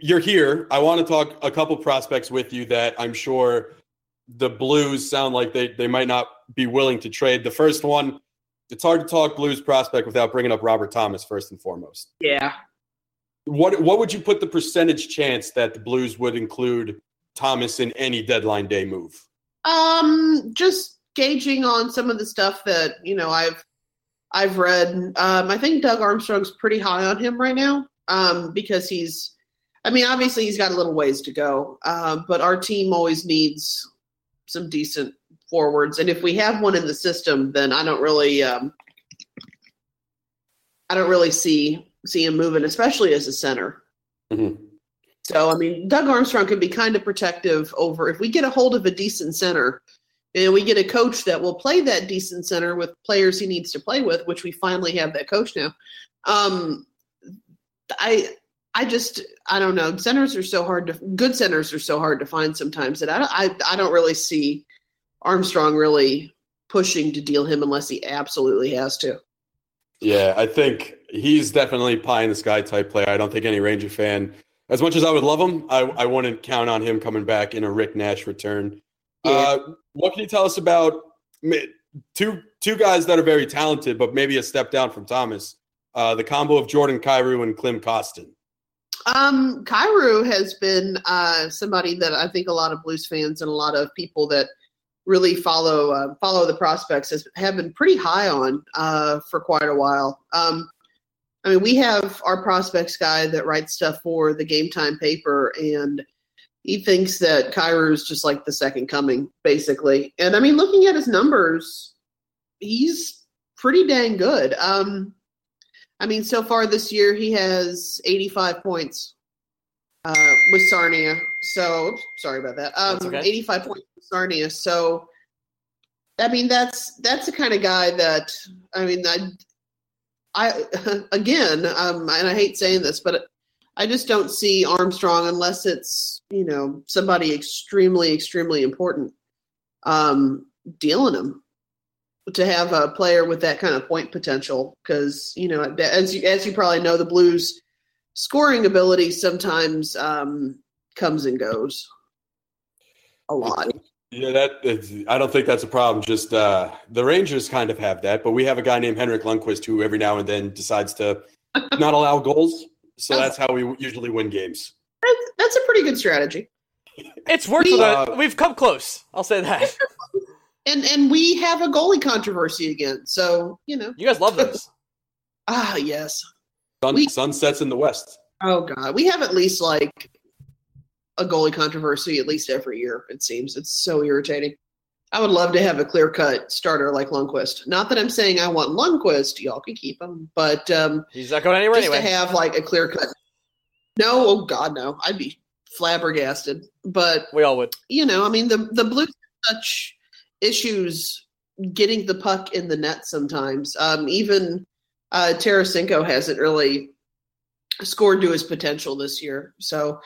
you're here. I want to talk a couple prospects with you that I'm sure the Blues sound like they they might not be willing to trade. The first one, it's hard to talk Blues prospect without bringing up Robert Thomas first and foremost. Yeah. What what would you put the percentage chance that the Blues would include Thomas in any deadline day move? Um, just gauging on some of the stuff that you know I've I've read. Um, I think Doug Armstrong's pretty high on him right now. Um, because he's, I mean, obviously he's got a little ways to go. Um, but our team always needs some decent forwards, and if we have one in the system, then I don't really, um, I don't really see see him moving, especially as a center. Mhm. So, I mean, Doug Armstrong can be kind of protective over if we get a hold of a decent center and we get a coach that will play that decent center with players he needs to play with, which we finally have that coach now. Um, I, I just, I don't know. Centers are so hard to, good centers are so hard to find sometimes that I, I, I don't really see Armstrong really pushing to deal him unless he absolutely has to. Yeah, I think he's definitely pie in the sky type player. I don't think any Ranger fan, as much as I would love him, I, I wouldn't count on him coming back in a Rick Nash return. Yeah. Uh, what can you tell us about two two guys that are very talented, but maybe a step down from Thomas? Uh, the combo of Jordan Kyrou and Klim Kostin. Um, Kyrou has been uh, somebody that I think a lot of Blues fans and a lot of people that really follow uh, follow the prospects has, have been pretty high on uh, for quite a while. Um, I mean, we have our prospects guy that writes stuff for the Game Time paper, and he thinks that Kyrou is just like the second coming, basically. And I mean, looking at his numbers, he's pretty dang good. Um, I mean, so far this year, he has 85 points uh, with Sarnia. So, oops, sorry about that. Um, okay. 85 points with Sarnia. So, I mean, that's that's the kind of guy that I mean, I, I *laughs* again, um, and I hate saying this, but I just don't see Armstrong unless it's you know somebody extremely, extremely important um, dealing him to have a player with that kind of point potential because you know as you as you probably know the blues scoring ability sometimes um comes and goes a lot Yeah, that is, I don't think that's a problem. Just uh, the Rangers kind of have that, but we have a guy named Henrik Lundqvist who every now and then decides to *laughs* not allow goals. So that's how we usually win games. that's, that's a pretty good strategy It's worked. We- Uh, we've come close. I'll say that. *laughs* and and we have a goalie controversy again so you know You guys love this. *laughs* ah yes Sun, We- sun sets in the west. oh god we have at least like a goalie controversy at least every year it seems it's so irritating I would love to have a clear cut starter like Lundqvist. Not that I'm saying I want Lundqvist, y'all can keep him, but um, He's not going anywhere just anyway. to have like a clear cut. No, oh God, no, I'd be flabbergasted. But we all would. you know, I mean, the the Blues have such issues getting the puck in the net sometimes. Um, even uh, Tarasenko hasn't really scored to his potential this year, so.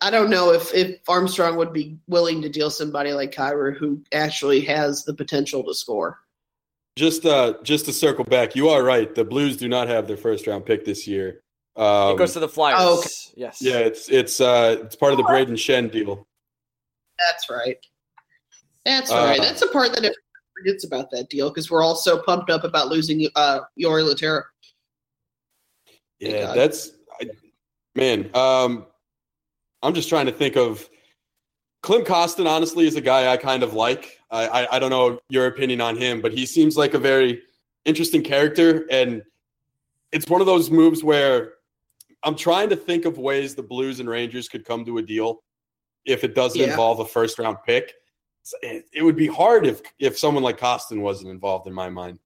I don't know if, if Armstrong would be willing to deal somebody like Kyrou who actually has the potential to score. Just uh, just to circle back, you are right. The Blues do not have their first round pick this year. Um, it goes to the Flyers. oh, okay. Yes. yeah, it's it's uh, it's part of the Brayden Schenn deal. That's right. That's Uh, right. That's the part that everyone forgets about that deal because we're all so pumped up about losing uh, Jori Lehtera. Yeah, that's I, man. Um, I'm just trying to think of Klim Kostin. Honestly, is a guy I kind of like. I, I I don't know your opinion on him, but he seems like a very interesting character, and it's one of those moves where I'm trying to think of ways the Blues and Rangers could come to a deal if it doesn't Yeah. involve a first round pick. It, it would be hard if if someone like Kostin wasn't involved in my mind.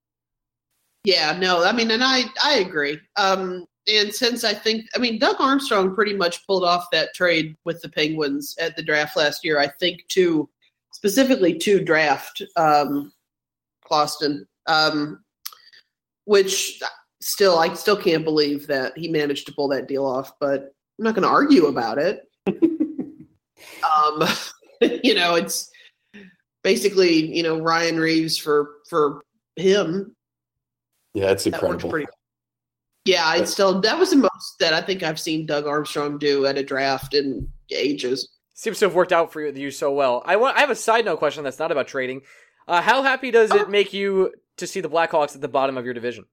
Yeah, no, I mean, and I I agree. Um, and since I think, I mean, Doug Armstrong pretty much pulled off that trade with the Penguins at the draft last year. I think to specifically to draft um, Kostin, um, which still I still can't believe that he managed to pull that deal off. But I'm not going to argue about it. *laughs* um, *laughs* you know, it's basically you know Ryan Reaves for for him Yeah, it's that incredible. pretty. Yeah, it's still that was the most that I think I've seen Doug Armstrong do at a draft in ages. Seems to have worked out for you, you so well. I want. I have a side note question that's not about trading. Uh, how happy does it make you to see the Blackhawks at the bottom of your division?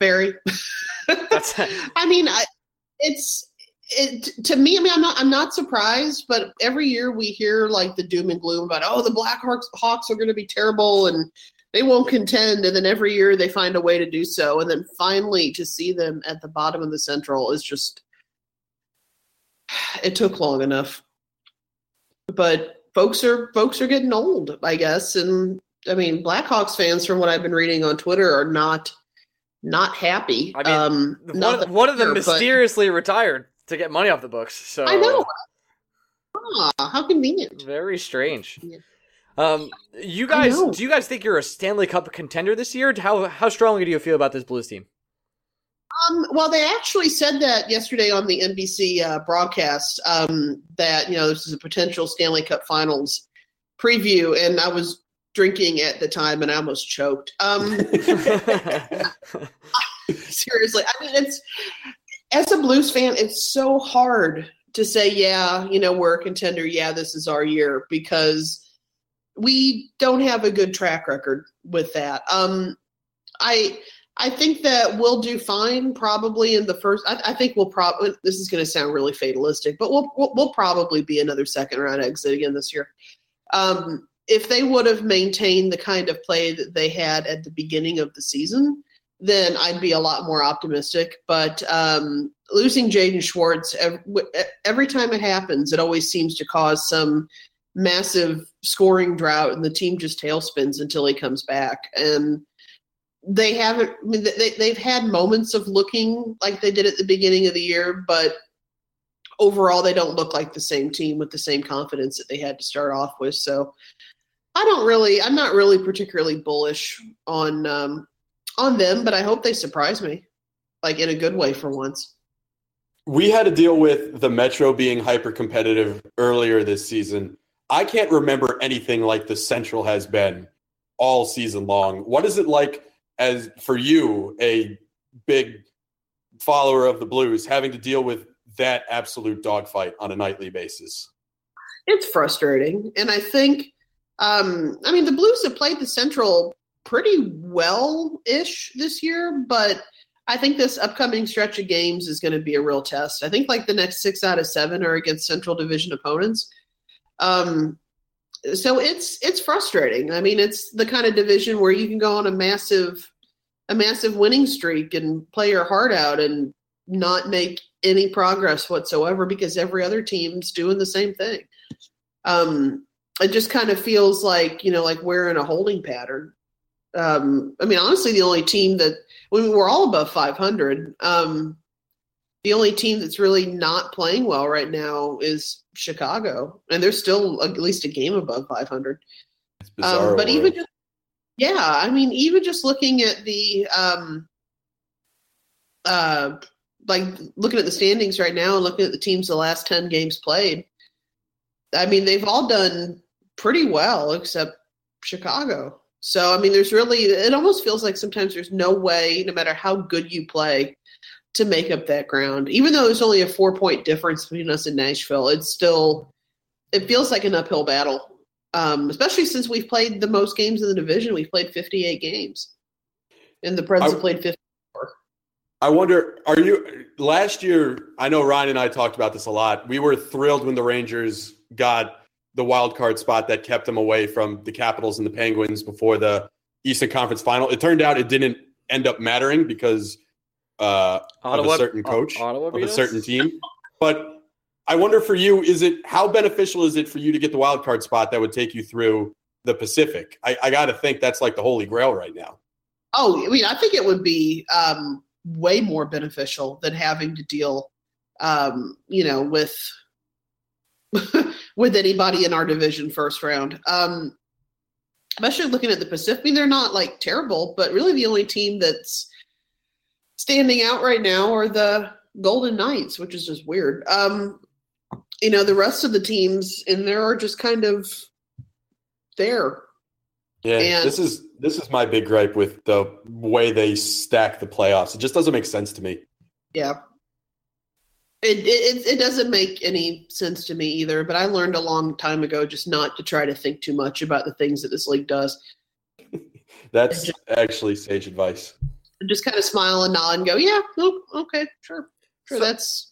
Barry. That's *laughs* I mean, I, it's it to me. I mean, I'm not I'm not surprised, but every year we hear like the doom and gloom about oh the Blackhawks Hawks are going to be terrible and they won't contend, and then every year they find a way to do so, and then finally to see them at the bottom of the Central is just it took long enough. But folks are folks are getting old, I guess, and I mean Blackhawks fans, from what I've been reading on Twitter, are not not happy. I mean, um, one, of- one of them clear, but- mysteriously retired to get money off the books. So I know. Ah, how convenient. Very strange. Um, you guys, do you guys think you're a Stanley Cup contender this year? How how strongly do you feel about this Blues team? Um, well, they actually said that yesterday on the NBC uh, broadcast um, that you know this is a potential Stanley Cup Finals preview, and I was drinking at the time and I almost choked. Um, *laughs* *laughs* seriously, I mean, it's as a Blues fan, it's so hard to say, yeah, you know, we're a contender. Yeah, this is our year because we don't have a good track record with that. Um, I I think that we'll do fine probably in the first. I, I think we'll probably. This is going to sound really fatalistic, but we'll, we'll we'll probably be another second round exit again this year. Um, if they would have maintained the kind of play that they had at the beginning of the season, then I'd be a lot more optimistic. But um, losing Jaden Schwartz every, time it happens, it always seems to cause some massive scoring drought, and the team just tailspins until he comes back. And they haven't. I mean, they they've had moments of looking like they did at the beginning of the year, but overall, they don't look like the same team with the same confidence that they had to start off with. So. I don't really. I'm not really particularly bullish on um, on them, but I hope they surprise me, like in a good way for once. We had to deal with the Metro being hyper competitive earlier this season. I can't remember anything like the Central has been all season long. What is it like as for you, a big follower of the Blues, having to deal with that absolute dogfight on a nightly basis? It's frustrating, and I think, um, I mean, the Blues have played the Central pretty well ish this year, but I think this upcoming stretch of games is going to be a real test. I think like the next six out of seven are against Central Division opponents. Um, so it's it's frustrating. I mean, it's the kind of division where you can go on a massive a massive winning streak and play your heart out and not make any progress whatsoever because every other team's doing the same thing. Um, it just kind of feels like you know, like we're in a holding pattern. Um, I mean, honestly, the only team that when we're all above 500, um, the only team that's really not playing well right now is Chicago, and they're still at least a game above 500. It's bizarre. Um, but even just, yeah, I mean, even just looking at the, um, uh, like looking at the standings right now and looking at the teams the last 10 games played, I mean, they've all done pretty well except Chicago. So, I mean, there's really, it almost feels like sometimes there's no way, no matter how good you play, to make up that ground. Even though there's only a four point difference between us and Nashville, it's still, it feels like an uphill battle um, especially since we've played the most games in the division. We've played 58 games, and the Preds have played 54. I wonder, are you last year? I know Ryan and I talked about this a lot. We were thrilled when the Rangers got the wild card spot that kept them away from the Capitals and the Penguins before the Eastern Conference final. It turned out it didn't end up mattering because uh, of a certain O- coach Ottawa of a certain team. But I wonder for you, is it how beneficial is it for you to get the wild card spot that would take you through the Pacific? I, I got to think that's like the holy grail right now. Oh, I mean, I think it would be um, way more beneficial than having to deal, um, you know, with *laughs* with anybody in our division first round. Um, especially looking at the Pacific, I mean, they're not like terrible, but really the only team that's standing out right now are the Golden Knights, which is just weird. Um, you know, the rest of the teams in there are just kind of there. Yeah, And- this is this is my big gripe with the way they stack the playoffs. It just doesn't make sense to me. Yeah. It, it it doesn't make any sense to me either, but I learned a long time ago just not to try to think too much about the things that this league does. *laughs* That's actually sage advice. Just kind of smile and nod and go, yeah, oh, okay, sure, sure. So- that's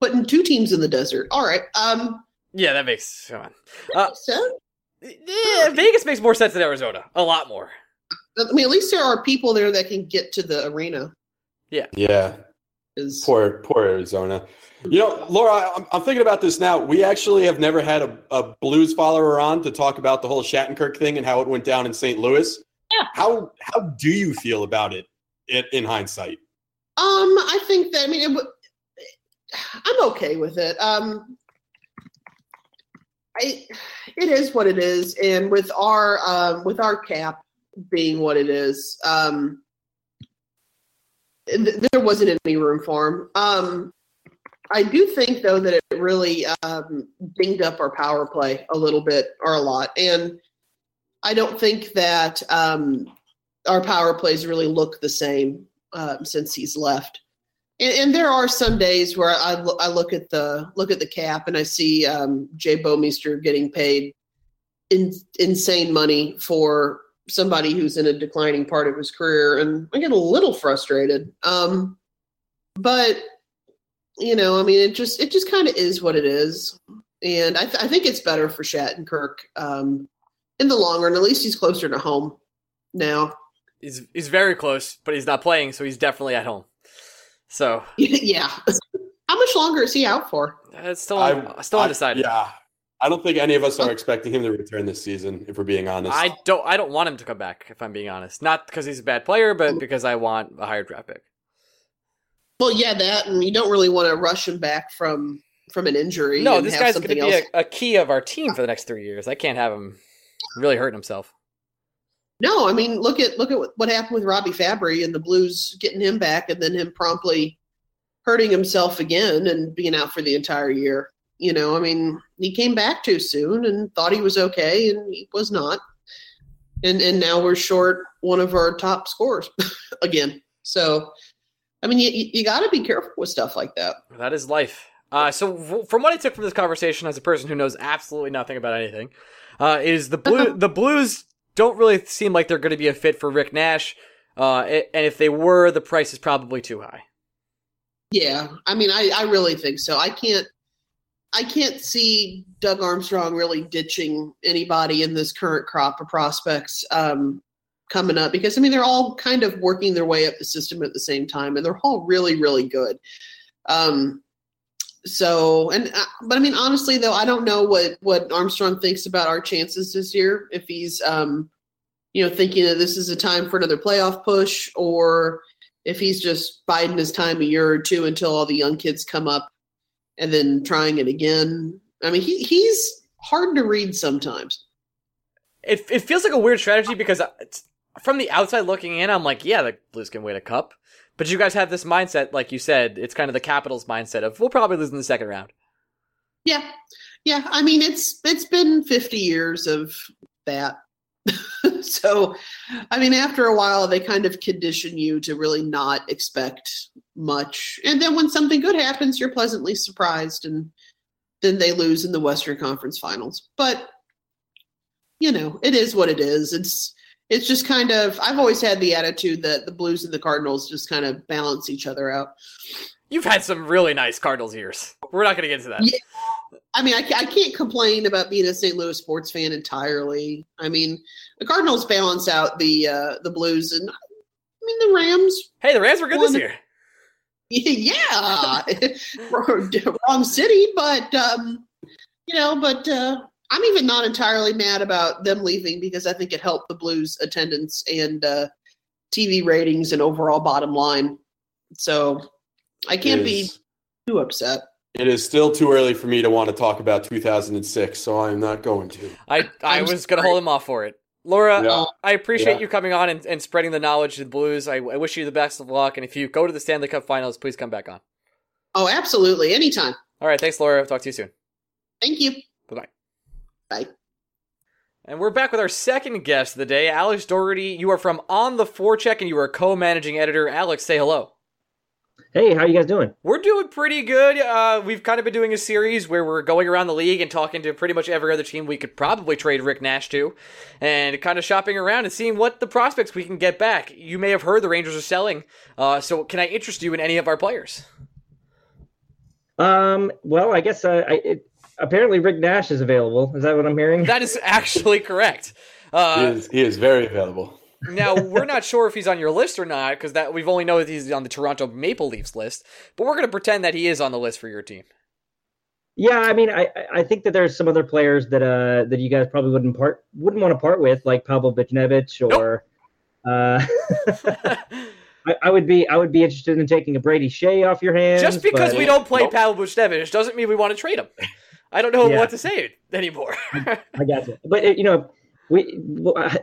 putting two teams in the desert. All right. Um. Yeah, that makes come on. Uh, So yeah, Vegas makes more sense than Arizona. A lot more. I mean, at least there are people there that can get to the arena. Yeah. Yeah, Is poor poor Arizona. You know, Laura, I'm, I'm thinking about this now. We actually have never had a, a blues follower on to talk about the whole Shattenkirk thing and how it went down in St. Louis. Yeah. How how do you feel about it in, in hindsight? Um, I think that I mean, it, I'm okay with it. Um, I it is what it is, and with our um, with our cap being what it is, um, th- there wasn't any room for him. Um, I do think though that it really um, dinged up our power play a little bit or a lot, and I don't think that um, our power plays really look the same um, since he's left. And, and there are some days where I, I look at the look at the cap and I see um, Jay Bouwmeester getting paid in, insane money for somebody who's in a declining part of his career, and I get a little frustrated. Um, but you know, I mean, it just it just kind of is what it is, and I, th- I think it's better for Shattenkirk um, in the long run. At least he's closer to home now. He's he's very close, but he's not playing, so he's definitely at home. So *laughs* yeah. How much longer is he out for? it's still I- still I- undecided. yeah, I don't think any of us are uh, expecting him to return this season. If we're being honest, I don't I don't want him to come back. If I'm being honest, not because he's a bad player, but because I want a higher draft pick. Well, yeah, that, and you don't really want to rush him back from from an injury. No, this guy's going to be a, a key of our team for the next three years. I can't have him really hurting himself. No, I mean, look at look at what, what happened with Robby Fabbri and the Blues getting him back, and then him promptly hurting himself again and being out for the entire year. You know, I mean, he came back too soon and thought he was okay, and he was not. And and now we're short one of our top scorers *laughs* again. So, I mean, you you got to be careful with stuff like that. That is life. Uh, so, from what I took from this conversation, as a person who knows absolutely nothing about anything, uh, is the blue the Blues don't really seem like they're going to be a fit for Rick Nash, uh, and if they were, the price is probably too high. Yeah, I mean, I, I really think so. I can't, I can't see Doug Armstrong really ditching anybody in this current crop of prospects um, coming up because I mean they're all kind of working their way up the system at the same time, and they're all really, really good. Um, so, and uh, but I mean, honestly though, I don't know what what Armstrong thinks about our chances this year. If he's, um, you know, thinking that this is a time for another playoff push, or if he's just biding his time a year or two until all the young kids come up and then trying it again. I mean, he, he's hard to read sometimes. It it feels like a weird strategy because it's, from the outside looking in, I'm like, yeah, the Blues can win a cup, but you guys have this mindset, like you said, it's kind of the Capitals mindset of we'll probably lose in the second round. Yeah. Yeah. I mean, it's, it's been 50 years of that. *laughs* so, I mean, after a while, they kind of condition you to really not expect much. And then when something good happens, you're pleasantly surprised and then they lose in the Western Conference Finals. But, you know, it is what it is. It's, it's just kind of, I've always had the attitude that the Blues and the Cardinals just kind of balance each other out. You've had some really nice Cardinals years. We're not going to get into that. Yeah. I mean, I, I can't complain about being a St. Louis sports fan entirely. I mean, the Cardinals balance out the uh, the Blues, and I mean the Rams. Hey, the Rams were good this year. Yeah, *laughs* wrong city, but um, you know, but uh, I'm even not entirely mad about them leaving because I think it helped the Blues attendance and uh, TV ratings and overall bottom line. So I can't be too upset. It is still too early for me to want to talk about 2006, so I'm not going to. I I I'm was gonna hold him off for it. Laura, Yeah. I appreciate Yeah. you coming on and, and spreading the knowledge to the Blues. I, I wish you the best of luck, and if you go to the Stanley Cup Finals, please come back on. Oh, absolutely, anytime. All right, thanks, Laura. Talk to you soon. Thank you. Bye bye. Bye. And we're back with our second guest of the day, Alex Doherty. You are from On the Forecheck, and you are co-managing editor. Alex, say hello. Hey, how are you guys doing? We're doing pretty good. Uh, we've kind of been doing a series where we're going around the league and talking to pretty much every other team we could probably trade Rick Nash to, and kind of shopping around and seeing what the prospects we can get back. You may have heard the Rangers are selling. Uh, so can I interest you in any of our players? Um, well, I guess uh, I, it, apparently Rick Nash is available. Is that what I'm hearing? That is actually correct. He Uh, is, he is very available. Now *laughs* we're not sure if he's on your list or not because that we've only know that he's on the Toronto Maple Leafs list, but we're going to pretend that he is on the list for your team. yeah, I mean, I I think that there's some other players that uh that you guys probably wouldn't part wouldn't want to part with, like Pavel Buchnevich or. Uh, *laughs* I, I would be I would be interested in taking a Brady Skjei off your hands. Just because but- we don't play Nope. Pavel Buchnevich doesn't mean we want to trade him. I don't know Yeah. what to say anymore. I got you. But uh, you know, we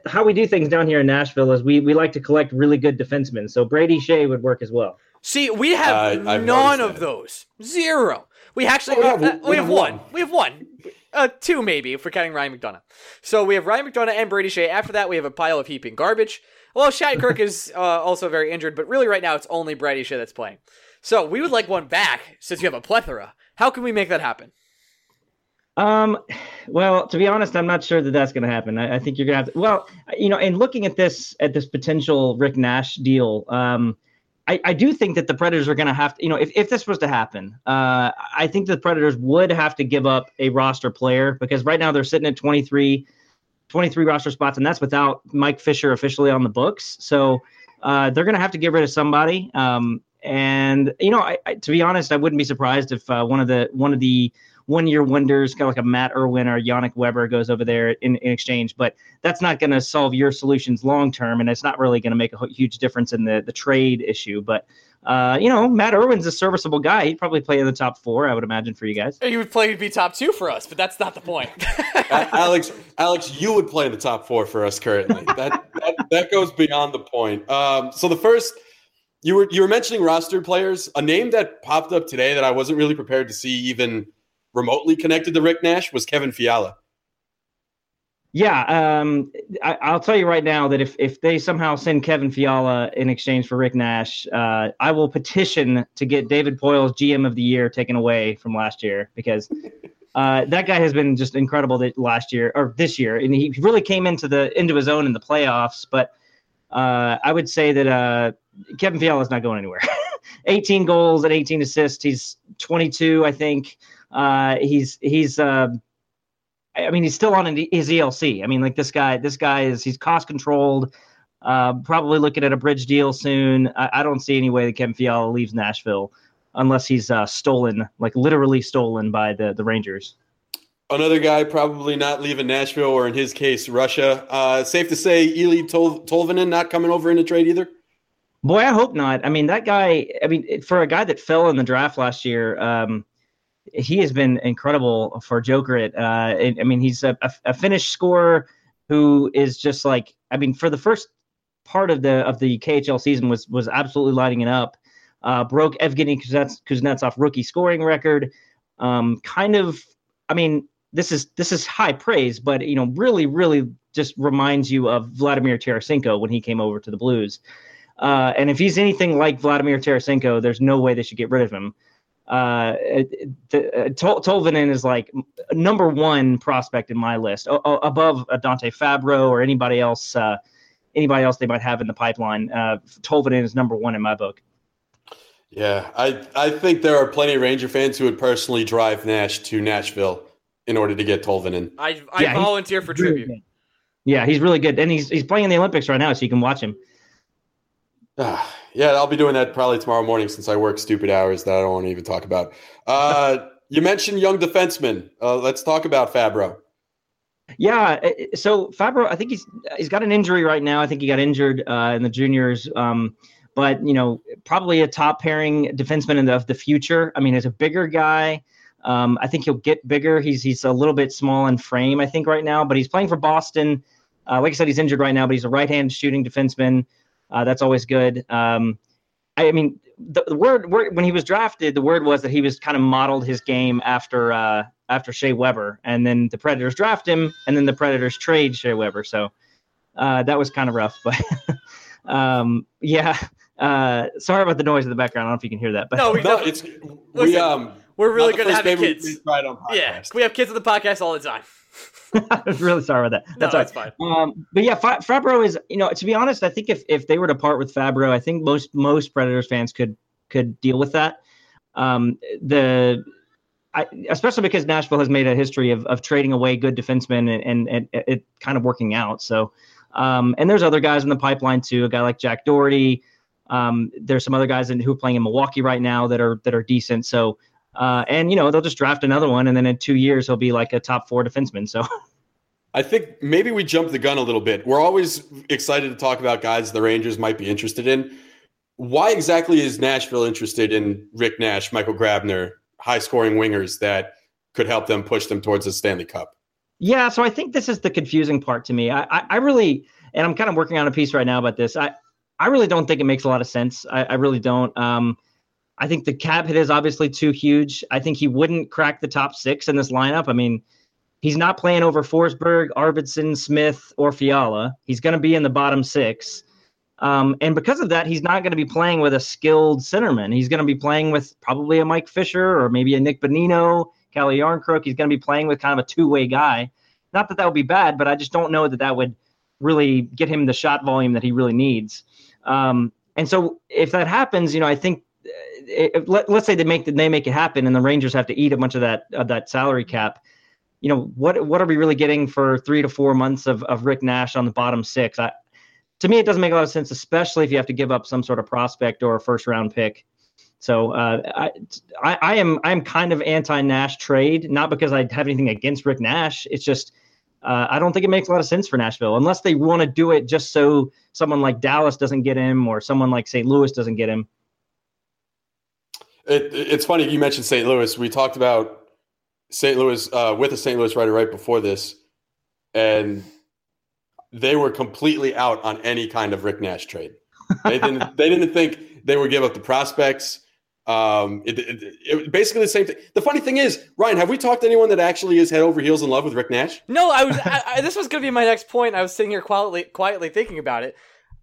how we do things down here in Nashville is we we like to collect really good defensemen. So Brady Skjei would work as well. See, we have I- I've none of that. those. Zero. We actually Oh, yeah, uh, we- uh, we, we have have one. one. We have one. Uh, two maybe if we're counting Ryan McDonagh. So we have Ryan McDonagh and Brady Skjei. After that, we have a pile of heaping garbage. Well, Shattenkirk *laughs* is uh, also very injured, but really right now it's only Brady Skjei that's playing. So we would like one back since you have a plethora. How can we make that happen? Um, well, to be honest, I'm not sure that that's going to happen. I, I think you're going to have to. Well, you know, in looking at this at this potential Rick Nash deal, um, I, I do think that the Predators are going to have to. You know, if if this was to happen, uh, I think the Predators would have to give up a roster player because right now they're sitting at 23, 23 roster spots, and that's without Mike Fisher officially on the books. So uh, they're going to have to get rid of somebody. Um, and you know, I, I, to be honest, I wouldn't be surprised if uh, one of the one of the one year wonders, kind of like a Matt Irwin or Yannick Weber, goes over there in, in exchange. But that's not going to solve your solutions long term, and it's not really going to make a huge difference in the the trade issue. But uh, you know, Matt Irwin's a serviceable guy. He'd probably play in the top four, I would imagine, for you guys. He would play be top two for us, but that's not the point. Alex, Alex, you would play in the top four for us currently. That that, that goes beyond the point. Um, so the first, you were you were mentioning roster players. A name that popped up today that I wasn't really prepared to see even remotely connected to Rick Nash was Kevin Fiala. Yeah, um, I, I'll tell you right now that if if they somehow send Kevin Fiala in exchange for Rick Nash, uh, I will petition to get David Poile's GM of the year taken away from last year because uh, that guy has been just incredible last year or this year, and he really came into the into his own in the playoffs. But uh, I would say that uh, Kevin Fiala is not going anywhere. *laughs* 18 goals and 18 assists. He's 22, I think. Uh, he's he's. Uh, I mean, he's still on his ELC. I mean, like this guy, this guy is he's cost controlled. Uh, probably looking at a bridge deal soon. I, I don't see any way that Kevin Fiala leaves Nashville unless he's uh, stolen, like literally stolen by the the Rangers. Another guy probably not leaving Nashville, or in his case, Russia. Uh, safe to say, Eeli Tol- Tolvanen not coming over in a trade either. Boy, I hope not. I mean, that guy. I mean, for a guy that fell in the draft last year, um, he has been incredible for Jokerit. Uh, I I mean, he's a, a, a Finnish scorer who is just like. I mean, for the first part of the of the KHL season was was absolutely lighting it up. Uh, broke Evgeny Kuznetsov rookie scoring record. Um, kind of. I mean, this is this is high praise, but you know, really, really just reminds you of Vladimir Tarasenko when he came over to the Blues. Uh, and if he's anything like Vladimir Tarasenko, there's no way they should get rid of him. Uh, the, uh, Tolvanen is like number one prospect in my list, o- o- above uh, Dante Fabbro or anybody else. Uh, anybody else they might have in the pipeline. Uh, Tolvanen is number one in my book. Yeah, I I think there are plenty of Ranger fans who would personally drive Nash to Nashville in order to get Tolvanen. I, I Yeah, volunteer for tribute. good. Yeah, he's really good, and he's he's playing in the Olympics right now, so you can watch him. Ah, *sighs* yeah, I'll be doing that probably tomorrow morning since I work stupid hours that I don't want to even talk about. Uh, *laughs* you mentioned young defensemen. Uh, let's talk about Fabbro. Yeah, so Fabbro, I think he's he's got an injury right now. I think he got injured uh, in the juniors, um, but you know, probably a top pairing defenseman in the, of the future. I mean, he's a bigger guy. Um, I think he'll get bigger. He's he's a little bit small in frame, I think, right now, but he's playing for Boston. Uh, like I said, he's injured right now, but he's a right-hand shooting defenseman. Uh, that's always good. Um, I, I, mean, the, the word, word, when he was drafted, the word was that he was kind of modeled his game after uh, after Shea Weber, and then the Predators draft him, and then the Predators trade Shea Weber. So uh, that was kind of rough, *laughs* but um, yeah. Uh, sorry about the noise in the background. I don't know if you can hear that, but no, we, no, it's we um we're really good at having kids. right? On yeah, we have kids on the podcast all the time. I'm *laughs* really sorry about that. That's no, fine. Um, but yeah, Fabbro is, you know, to be honest, I think if, if they were to part with Fabbro, I think most most Predators fans could could deal with that. Um, the I, especially because Nashville has made a history of, of trading away good defensemen and, and, and it kind of working out. So, um, and there's other guys in the pipeline too. A guy like Jack Dougherty. Um, there's some other guys in, who are playing in Milwaukee right now that are that are decent. So uh, and you know they'll just draft another one, and then in two years he'll be like a top four defenseman. So. *laughs* I think maybe we jumped the gun a little bit. We're always excited to talk about guys the Rangers might be interested in. Why exactly is Nashville interested in Rick Nash, Michael Grabner, high scoring wingers that could help them push them towards the Stanley Cup? Yeah, so I think this is the confusing part to me. I, I, I really, and I'm kind of working on a piece right now about this. I, I really don't think it makes a lot of sense. I, I really don't. Um, I think the cap hit is obviously too huge. I think he wouldn't crack the top six in this lineup. I mean, he's not playing over Forsberg, Arvidsson, Smith, or Fiala. He's going to be in the bottom six. Um, and because of that, he's not going to be playing with a skilled centerman. He's going to be playing with probably a Mike Fisher or maybe a Nick Bonino, Calle Jarnkrok. He's going to be playing with kind of a two way guy. Not that that would be bad, but I just don't know that that would really get him the shot volume that he really needs. Um, and so if that happens, you know, I think let, us say they make they make it happen, and the Rangers have to eat a bunch of that of that salary cap. You know what? What are we really getting for three to four months of, of Rick Nash on the bottom six? I, to me, it doesn't make a lot of sense, especially if you have to give up some sort of prospect or a first round pick. So uh, I, I, I am I'm kind of anti Nash trade, not because I have anything against Rick Nash. It's just uh, I don't think it makes a lot of sense for Nashville unless they want to do it just so someone like Dallas doesn't get him or someone like St. Louis doesn't get him. It, it's funny you mentioned St. Louis. We talked about St. Louis uh, with a St. Louis writer right before this, and they were completely out on any kind of Rick Nash trade. They didn't. *laughs* they didn't think they would give up the prospects. Um, it, it, it, basically the same thing. The funny thing is, Ryan, have we talked to anyone that actually is head over heels in love with Rick Nash? No, I was. I, I, this was going to be my next point. I was sitting here quietly, quietly thinking about it.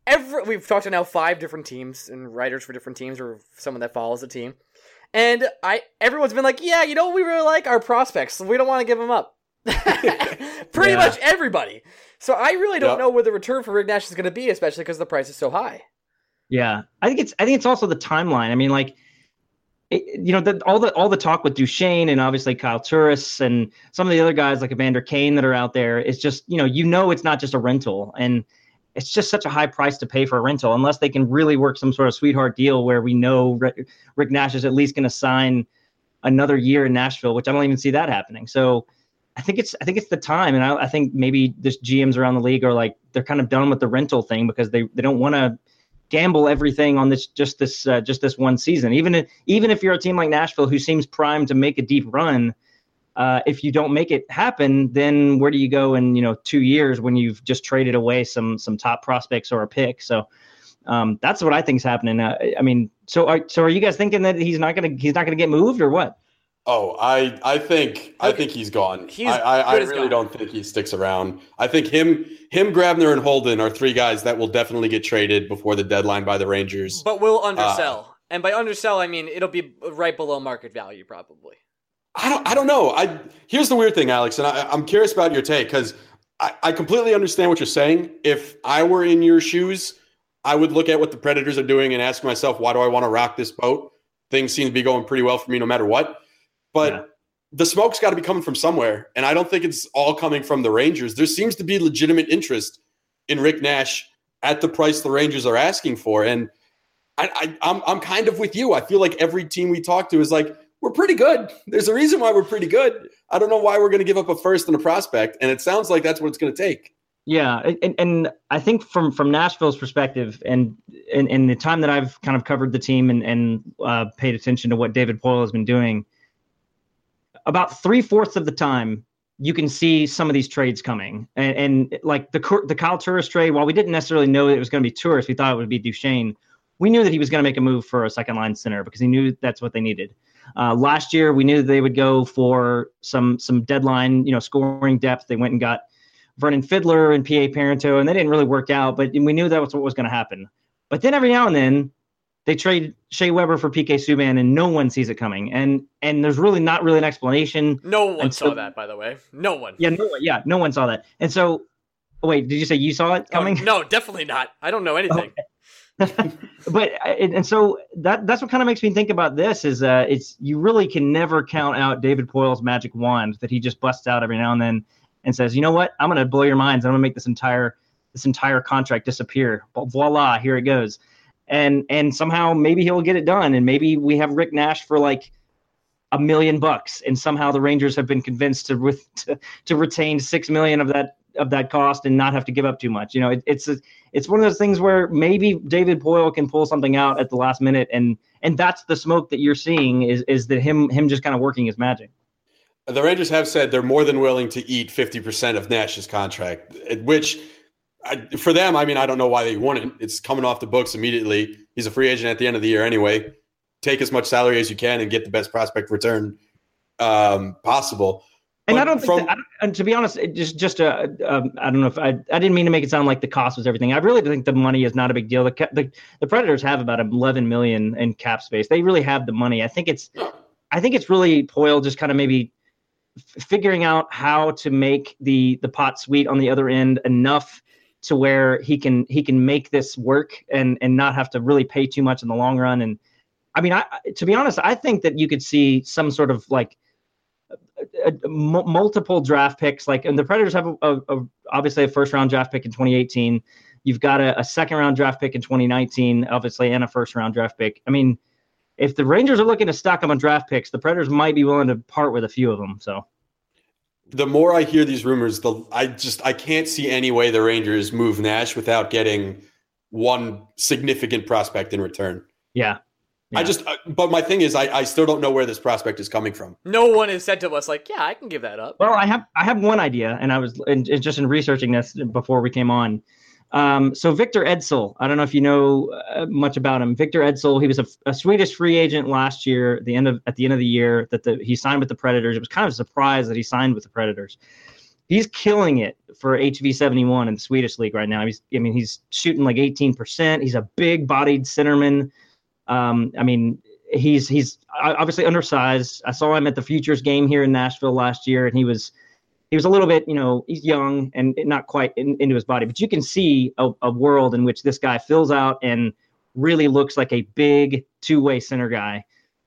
Every we've talked to now five different teams and writers for different teams, or someone that follows the team. And I everyone's been like, yeah, you know we really like? Our prospects. We don't want to give them up. *laughs* Pretty yeah. much everybody. So I really don't yep. know where the return for Rick Nash is going to be, especially because the price is so high. Yeah, I think it's I think it's also the timeline. I mean, like, it, you know, the, all the all the talk with Duchene and obviously Kyle Turris and some of the other guys like Evander Kane that are out there is just you know you know it's not just a rental and it's just such a high price to pay for a rental unless they can really work some sort of sweetheart deal where we know Rick, Nash is at least going to sign another year in Nashville, which I don't even see that happening. So I think it's I think it's the time, and I, I think maybe this GMs around the league are like they're kind of done with the rental thing because they they don't want to gamble everything on this just this uh, just this one season. Even if, even if you're a team like Nashville who seems primed to make a deep run, uh, if you don't make it happen, then where do you go in you know two years when you've just traded away some some top prospects or a pick? So um, that's what I think is happening. Uh, I mean, so are, so are you guys thinking that he's not gonna he's not gonna get moved or what? Oh, I I think I think he's gone. He's I I, I really gone. don't think he sticks around. I think him him Grabner and Holden are three guys that will definitely get traded before the deadline by the Rangers. But we'll undersell. Uh, and by undersell, I mean it'll be right below market value, probably. I don't. I don't know. I here's the weird thing, Alex, and I, am curious about your take because I, I completely understand what you're saying. If I were in your shoes, I would look at what the Predators are doing and ask myself, why do I want to rock this boat? Things seem to be going pretty well for me, no matter what. But yeah. the smoke's got to be coming from somewhere, and I don't think it's all coming from the Rangers. There seems to be legitimate interest in Rick Nash at the price the Rangers are asking for, and I, I I'm I'm kind of with you. I feel like every team we talk to is like, we're pretty good. There's a reason why we're pretty good. I don't know why we're going to give up a first and a prospect, and it sounds like that's what it's going to take. Yeah, and, and I think from from Nashville's perspective, and in, in the time that I've kind of covered the team and and uh, paid attention to what David Poile has been doing, about three fourths of the time you can see some of these trades coming, and, and like the the Kyle Turris trade. While we didn't necessarily know it was going to be Turris, we thought it would be Duchene. We knew that he was going to make a move for a second line center because he knew that's what they needed. Uh, last year, we knew that they would go for some some deadline, you know, scoring depth. They went and got Vernon Fiddler and PA Parenteau, and they didn't really work out, but we knew that was what was going to happen. But then every now and then they trade Shea Weber for PK Subban, and no one sees it coming. And and there's really not really an explanation. No one saw that, by the way. No one. Yeah, no one. Yeah, no one saw that. And so, wait, did you say you saw it oh, coming? Oh, no, definitely not. I don't know anything. *laughs* Okay. *laughs* but and so that that's what kind of makes me think about this is uh it's you really can never count out David Poile's magic wand that he just busts out every now and then and says, you know what, I'm going to blow your minds. I'm going to make this entire this entire contract disappear. Voila, here it goes. And and somehow maybe he'll get it done, and maybe we have Rick Nash for like a million bucks, and somehow the Rangers have been convinced to with to, to retain six million of that of that cost and not have to give up too much. You know, it, it's a, it's one of those things where maybe David Poile can pull something out at the last minute, and and that's the smoke that you're seeing is is that him him just kind of working his magic. The Rangers have said they're more than willing to eat 50% of Nash's contract, which I, for them, I mean, I don't know why they want it. It's coming off the books immediately. He's a free agent at the end of the year anyway. Take as much salary as you can and get the best prospect return um, possible. And I don't think, from, that, I don't, and to be honest, it just just uh, um, I don't know if I I didn't mean to make it sound like the cost was everything. I really think the money is not a big deal. The the, the Predators have about 11 million in cap space. They really have the money. I think it's I think it's really Poile just kind of maybe figuring out how to make the the pot sweet on the other end enough to where he can he can make this work and and not have to really pay too much in the long run and i mean i to be honest i think that you could see some sort of like Uh, uh, a, a, multiple draft picks like and the predators have a, obviously a first round draft pick in 2018 you've got a, second round draft pick in 2019 obviously and a first round draft pick i mean if the Rangers are looking to stock them on draft picks, the Predators might be willing to part with a few of them. So the more I hear these rumors, the I just I can't see any way the Rangers move Nash without getting one significant prospect in return. Yeah. Yeah. I just, uh, but my thing is, I, I still don't know where this prospect is coming from. No one has said to us like, yeah, I can give that up. Well, I have, I have one idea, and I was and just in researching this before we came on. Um, so Victor Ejdsell, I don't know if you know uh, much about him. Victor Ejdsell, he was a, a, Swedish free agent last year. At the end of at the end of the year, that the, he signed with the Predators. It was kind of a surprise that he signed with the Predators. He's killing it for HV71 in the Swedish league right now. He's, I mean, he's shooting like 18%. He's a big-bodied centerman. Um, I mean, he's he's obviously undersized. I saw him at the Futures game here in Nashville last year, and he was he was a little bit, you know, he's young and not quite in, into his body, but you can see a, a, world in which this guy fills out and really looks like a big two-way center guy,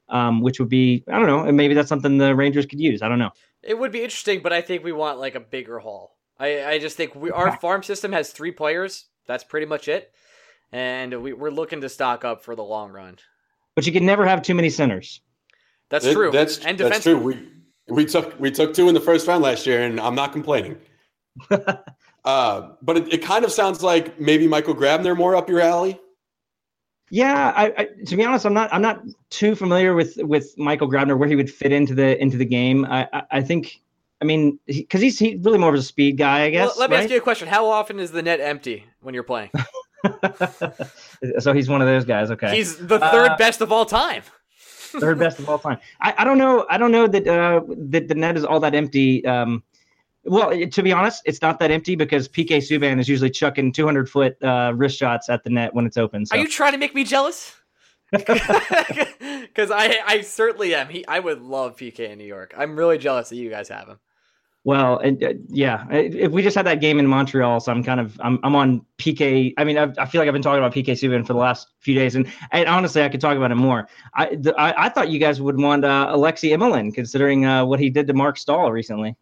um, which would be, I don't know, and maybe that's something the Rangers could use. I don't know. It would be interesting, but I think we want like a bigger haul. I, I just think we, our farm system has three players. That's pretty much it, and we, we're looking to stock up for the long run. But you can never have too many centers. That's it, true. That's and that's true. We we took we took two in the first round last year, and I'm not complaining. *laughs* uh, but it, it, kind of sounds like maybe Michael Grabner more up your alley. Yeah, I, I, to be honest, I'm not I'm not too familiar with with Michael Grabner where he would fit into the into the game. I I, I think I mean because he, he's he's really more of a speed guy, I guess. Well, let me right? ask you a question: How often is the net empty when you're playing? *laughs* *laughs* so he's one of those guys. Okay, he's the third uh, best of all time *laughs* third best of all time. I, I don't know. I don't know that uh, that the net is all that empty. Um, well, to be honest, it's not that empty because PK Subban is usually chucking 200 foot uh, wrist shots at the net when it's open. So. Are you trying to make me jealous? *laughs* Because I, I certainly am. He, I would love PK in New York. I'm really jealous that you guys have him. Well, and, uh, yeah, if we just had that game in Montreal, so I'm kind of I'm I'm on PK. I mean, I've, i feel like I've been talking about PK Subban for the last few days, and, and honestly, I could talk about him more. I the, I, I, thought you guys would want uh, Alexei Emelin, considering uh, what he did to Marc Staal recently.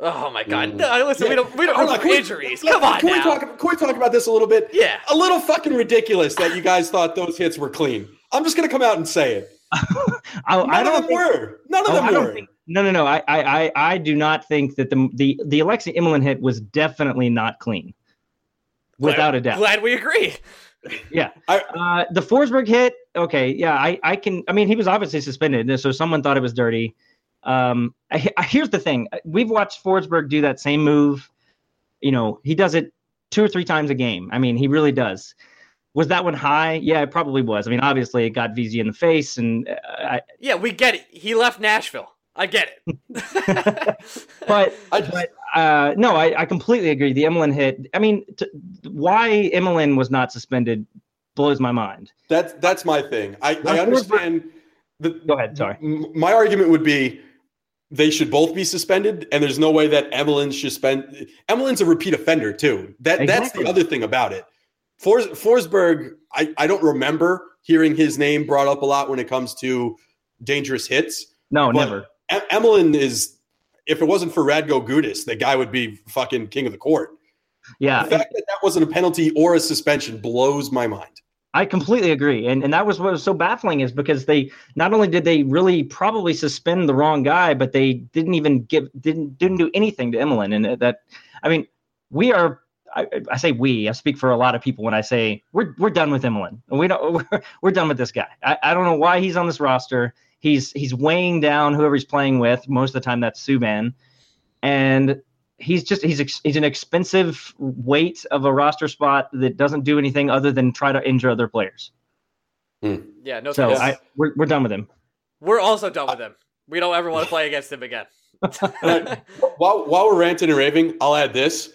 Oh my god! Mm. No, listen, we don't we don't Hold root can we- injuries. let- Come on can we talk? Can we talk about this a little bit? Yeah. a little fucking ridiculous that you guys thought those hits were clean. I'm just gonna come out and say it. *laughs* I, None I of don't them think, were. None of oh, them I don't were. think. No, no, no. I, I, I, do not think that the the the Alexei Emelin hit was definitely not clean, without a doubt. Glad we agree. Yeah. I- uh, the Forsberg hit, okay, yeah, I, I can. I mean, he was obviously suspended, so someone thought it was dirty. Um, I, I, here's the thing: we've watched Forsberg do that same move. You know, he does it two or three times a game. I mean, he really does. Was that one high? Yeah, it probably was. I mean, obviously, it got Vesey in the face, and uh, I, Yeah, we get it. He left Nashville. I get it. *laughs* *laughs* but I just, But uh, no, I, I completely agree. The Emelin hit. I mean, t- why Emelin was not suspended blows my mind. that's that's my thing. I, I understand. The, Go ahead. Sorry. m- My argument would be they should both be suspended, and there's no way that Emelin should spend. Emelin's a repeat offender too. That that's the other thing about it. Fors, Forsberg, I, I don't remember hearing his name brought up a lot when it comes to dangerous hits. No, But never. Em- Emelin is, if it wasn't for Radko Gudas, the guy would be fucking king of the court. Yeah, The fact that that wasn't a penalty or a suspension blows my mind. I completely agree. And and that was what was so baffling is because they not only did they really probably suspend the wrong guy, but they didn't even give didn't didn't do anything to Emelin. And that I mean, we are. I, I say we. I speak for a lot of people when I say we're we're done with Emelin. We don't. We're, *laughs* we're done with this guy. I, I don't know why he's on this roster. He's he's weighing down whoever he's playing with. Most of the time, that's Subban, and he's just he's ex, he's an expensive weight of a roster spot that doesn't do anything other than try to injure other players. Hmm. Yeah, no So. I we're we're done with him. We're also done with him. We don't ever want to play against him again. *laughs* I- while while we're ranting and raving, I'll add this: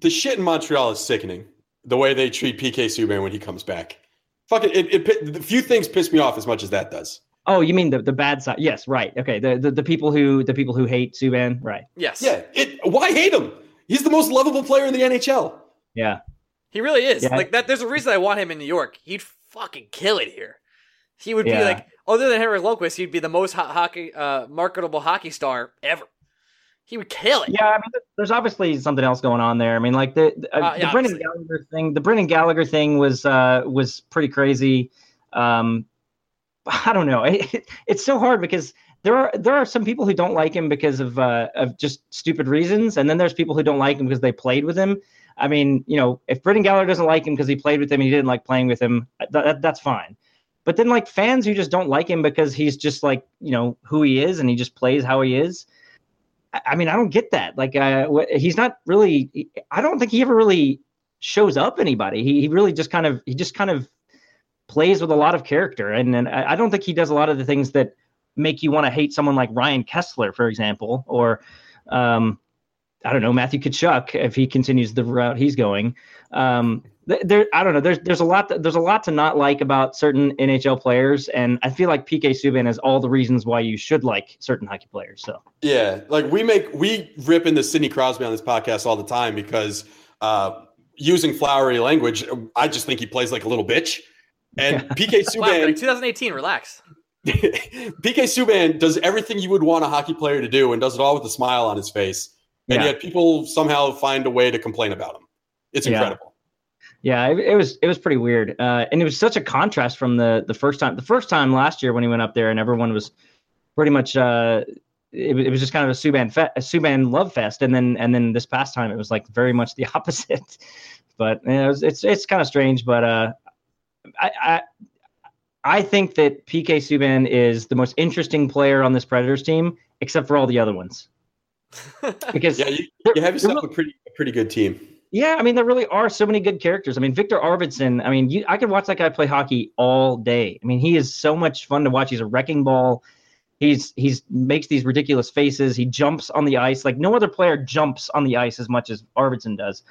the shit in Montreal is sickening. The way they treat PK Subban when he comes back, fucking it. it pi- the few things piss me off as much as that does. Oh, you mean the, the bad side? Yes, right. Okay, the, the the people who the people who hate Subban, right? yes. Yeah, it. Why hate him? He's the most lovable player in the NHL. Yeah, He really is. Yeah. Like that there's a reason I want him in New York. He'd fucking kill it here. He would be like other than Henrik Lundqvist, he'd be the most ho- hockey uh, marketable hockey star ever. He would kill it. yeah. I mean, there's obviously something else going on there. I mean, like the the, uh, Uh, yeah, the Brendan. Gallagher thing. The Brendan Gallagher thing was uh was pretty crazy. Um, *laughs* I don't know. It, it's so hard because there are there are some people who don't like him because of uh, of just stupid reasons, and then there's people who don't like him because they played with him. I mean, you know, if Brendan Gallagher doesn't like him because he played with him and he didn't like playing with him, that, that, that's fine. But then like fans who just don't like him because he's just like you know who he is and he just plays how he is. I, I mean, I don't get that. Like, uh, he's not really. I don't think he ever really shows up anybody. He he really just kind of he just kind of plays with a lot of character, and and I don't think he does a lot of the things that make you want to hate someone like Ryan Kesler, for example, or um, I don't know Matthew Tkachuk if he continues the route he's going. Um, there, I don't know. There's there's a lot that, there's a lot to not like about certain NHL players, and I feel like PK Subban has all the reasons why you should like certain hockey players. So Yeah, like we make we rip into Sidney Crosby on this podcast all the time because uh, using flowery language, I just think he plays like a little bitch. And PK *laughs* Wow, like Subban, 2018, relax. *laughs* PK Subban does everything you would want a hockey player to do, and does it all with a smile on his face. And Yeah. yet, people somehow find a way to complain about him. It's incredible. Yeah, it, it was it was pretty weird, uh, and it was such a contrast from the the first time. The first time last year when he went up there, and everyone was pretty much. Uh, it, was- it was just kind of a Subban fe- a Subban love fest, and then and then this past time it was like very much the *laughs* opposite. But you know, it was, it's it's kind of strange, but uh, I, I I think that PK Subban is the most interesting player on this Predators team, except for all the other ones, *laughs* because Yeah, you, you have there yourself a pretty a pretty good team. yeah, I mean, there really are so many good characters. I mean, Victor Arvidsson. I mean, you, I could watch that guy play hockey all day. I mean, he is so much fun to watch. He's a wrecking ball. He's he's makes these ridiculous faces. He jumps on the ice like no other player jumps on the ice as much as Arvidsson does.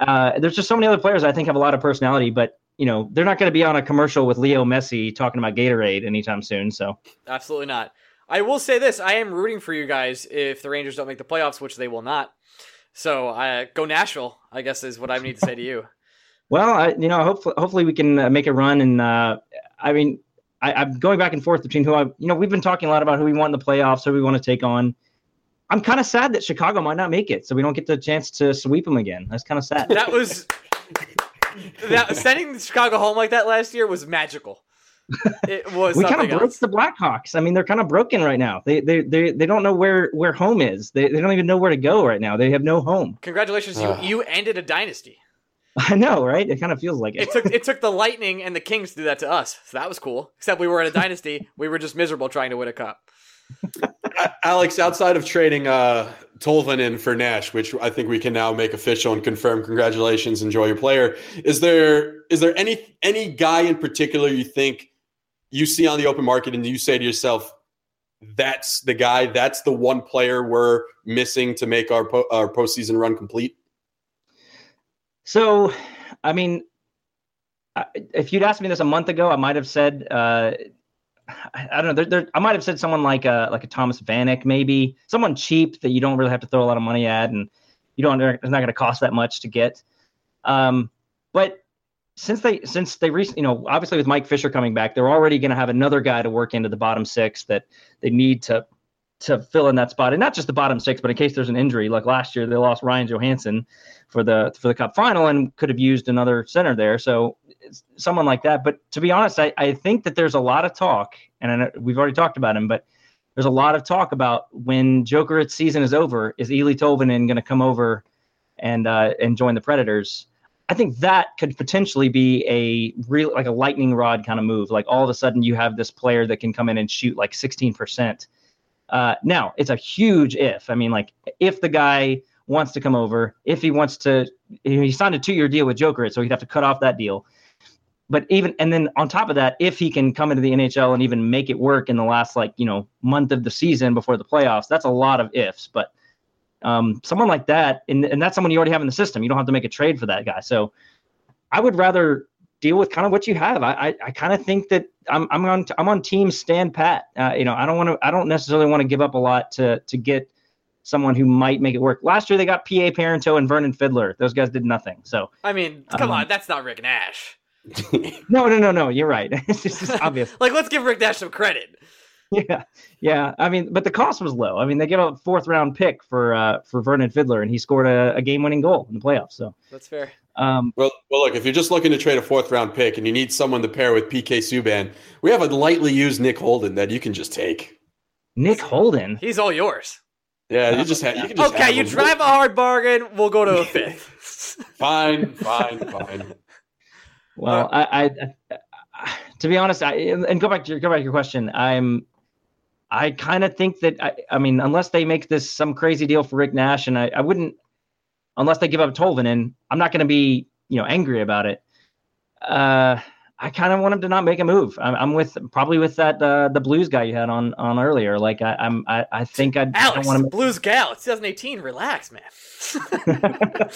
Uh, there's just so many other players I think have a lot of personality, but you know they're not going to be on a commercial with Leo Messi talking about Gatorade anytime soon. So Absolutely not. I will say this: I am rooting for you guys if the Rangers don't make the playoffs, which they will not. So, uh, go Nashville. I guess is what I need to say to you. *laughs* Well, I, you know, hopefully, hopefully we can uh, make a run. And uh, I mean, I, I'm going back and forth between who I, you know, we've been talking a lot about who we want in the playoffs, who we want to take on. I'm kind of sad that Chicago might not make it, so we don't get the chance to sweep them again. That's kind of sad. *laughs* That was that sending Chicago home like that last year was magical. *laughs* It was we kind of broke else. the Blackhawks. I mean, they're kind of broken right now. They they they, they don't know where where home is. They, they don't even know where to go right now. They have no home. Congratulations, you you ended a dynasty. *laughs* I know, right? It kind of feels like it. It took it *laughs* took the Lightning and the Kings to do that to us, so that was cool. Except we were in a dynasty, we were just miserable trying to win a cup. Alex, outside of trading uh, Tolvanen for Nash, which I think we can now make official and confirm, congratulations, enjoy your player. Is there is there any any guy in particular you think you see on the open market and you say to yourself, that's the guy, that's the one player we're missing to make our po- our postseason run complete? So, I mean, if you'd asked me this a month ago, I might have said, uh, I, don't know. There, there, I might have said someone like a like a Thomas Vanek, maybe someone cheap that you don't really have to throw a lot of money at, and you don't. It's not going to cost that much to get. Um, but since they since they recently, you know, obviously with Mike Fisher coming back, they're already going to have another guy to work into the bottom six that they need to to fill in that spot, and not just the bottom six, but in case there's an injury, like last year they lost Ryan Johansen for the for the Cup final and could have used another center there. So someone like that. But to be honest, I, I think that there's a lot of talk, and we've already talked about him, but there's a lot of talk about when Jokerit's season is over, is Eeli Tolvanen going to come over and uh, and join the Predators? I think that could potentially be a real like a lightning rod kind of move. Like all of a sudden you have this player that can come in and shoot like 16 percent. Uh, now it's a huge if. I mean, like if the guy wants to come over, if he wants to, he signed a two-year deal with Jokerit, so he'd have to cut off that deal. But even and then on top of that, if he can come into the NHL and even make it work in the last like you know month of the season before the playoffs, that's a lot of ifs. But um, someone like that, and, and that's someone you already have in the system. You don't have to make a trade for that guy. So I would rather deal with kind of what you have. I I, I kind of think that I'm I'm on I'm on team stand pat. Uh, you know, I don't want to I don't necessarily want to give up a lot to to get someone who might make it work. Last year they got PA Parenteau and Vernon Fiddler. Those guys did nothing. So I mean, come Um, on, that's not Rick Nash. No, no, no, no. You're right. *laughs* it's just it's obvious. *laughs* Like, let's give Rick Nash some credit. Yeah, yeah. I mean, but the cost was low. I mean, they gave a fourth round pick for uh, for Vernon Fiddler, and he scored a, a game winning goal in the playoffs. So, That's fair. um, Well, well, look, if you're just looking to trade a fourth round pick and you need someone to pair with PK Subban, we have a lightly used Nick Holden that you can just take. Nick Holden. He's all yours. Yeah, you just have. You can just Okay, have you him. drive a hard bargain. We'll go to a *laughs* fifth. Fine, fine, fine. Well, I, I, I, to be honest, I and go back to your go back to your question. I'm, I kind of think that I, I mean, unless they make this some crazy deal for Rick Nash, and I, I wouldn't, unless they give up Tolvanen, I'm not going to be you know angry about it. Uh, I kind of want him to not make a move. I'm, I'm with probably with that uh, the Blues guy you had on on earlier. Like I, I'm, I, I think I, I Alex, don't want to. Blues Gal. It's 2018. Relax, man. *laughs*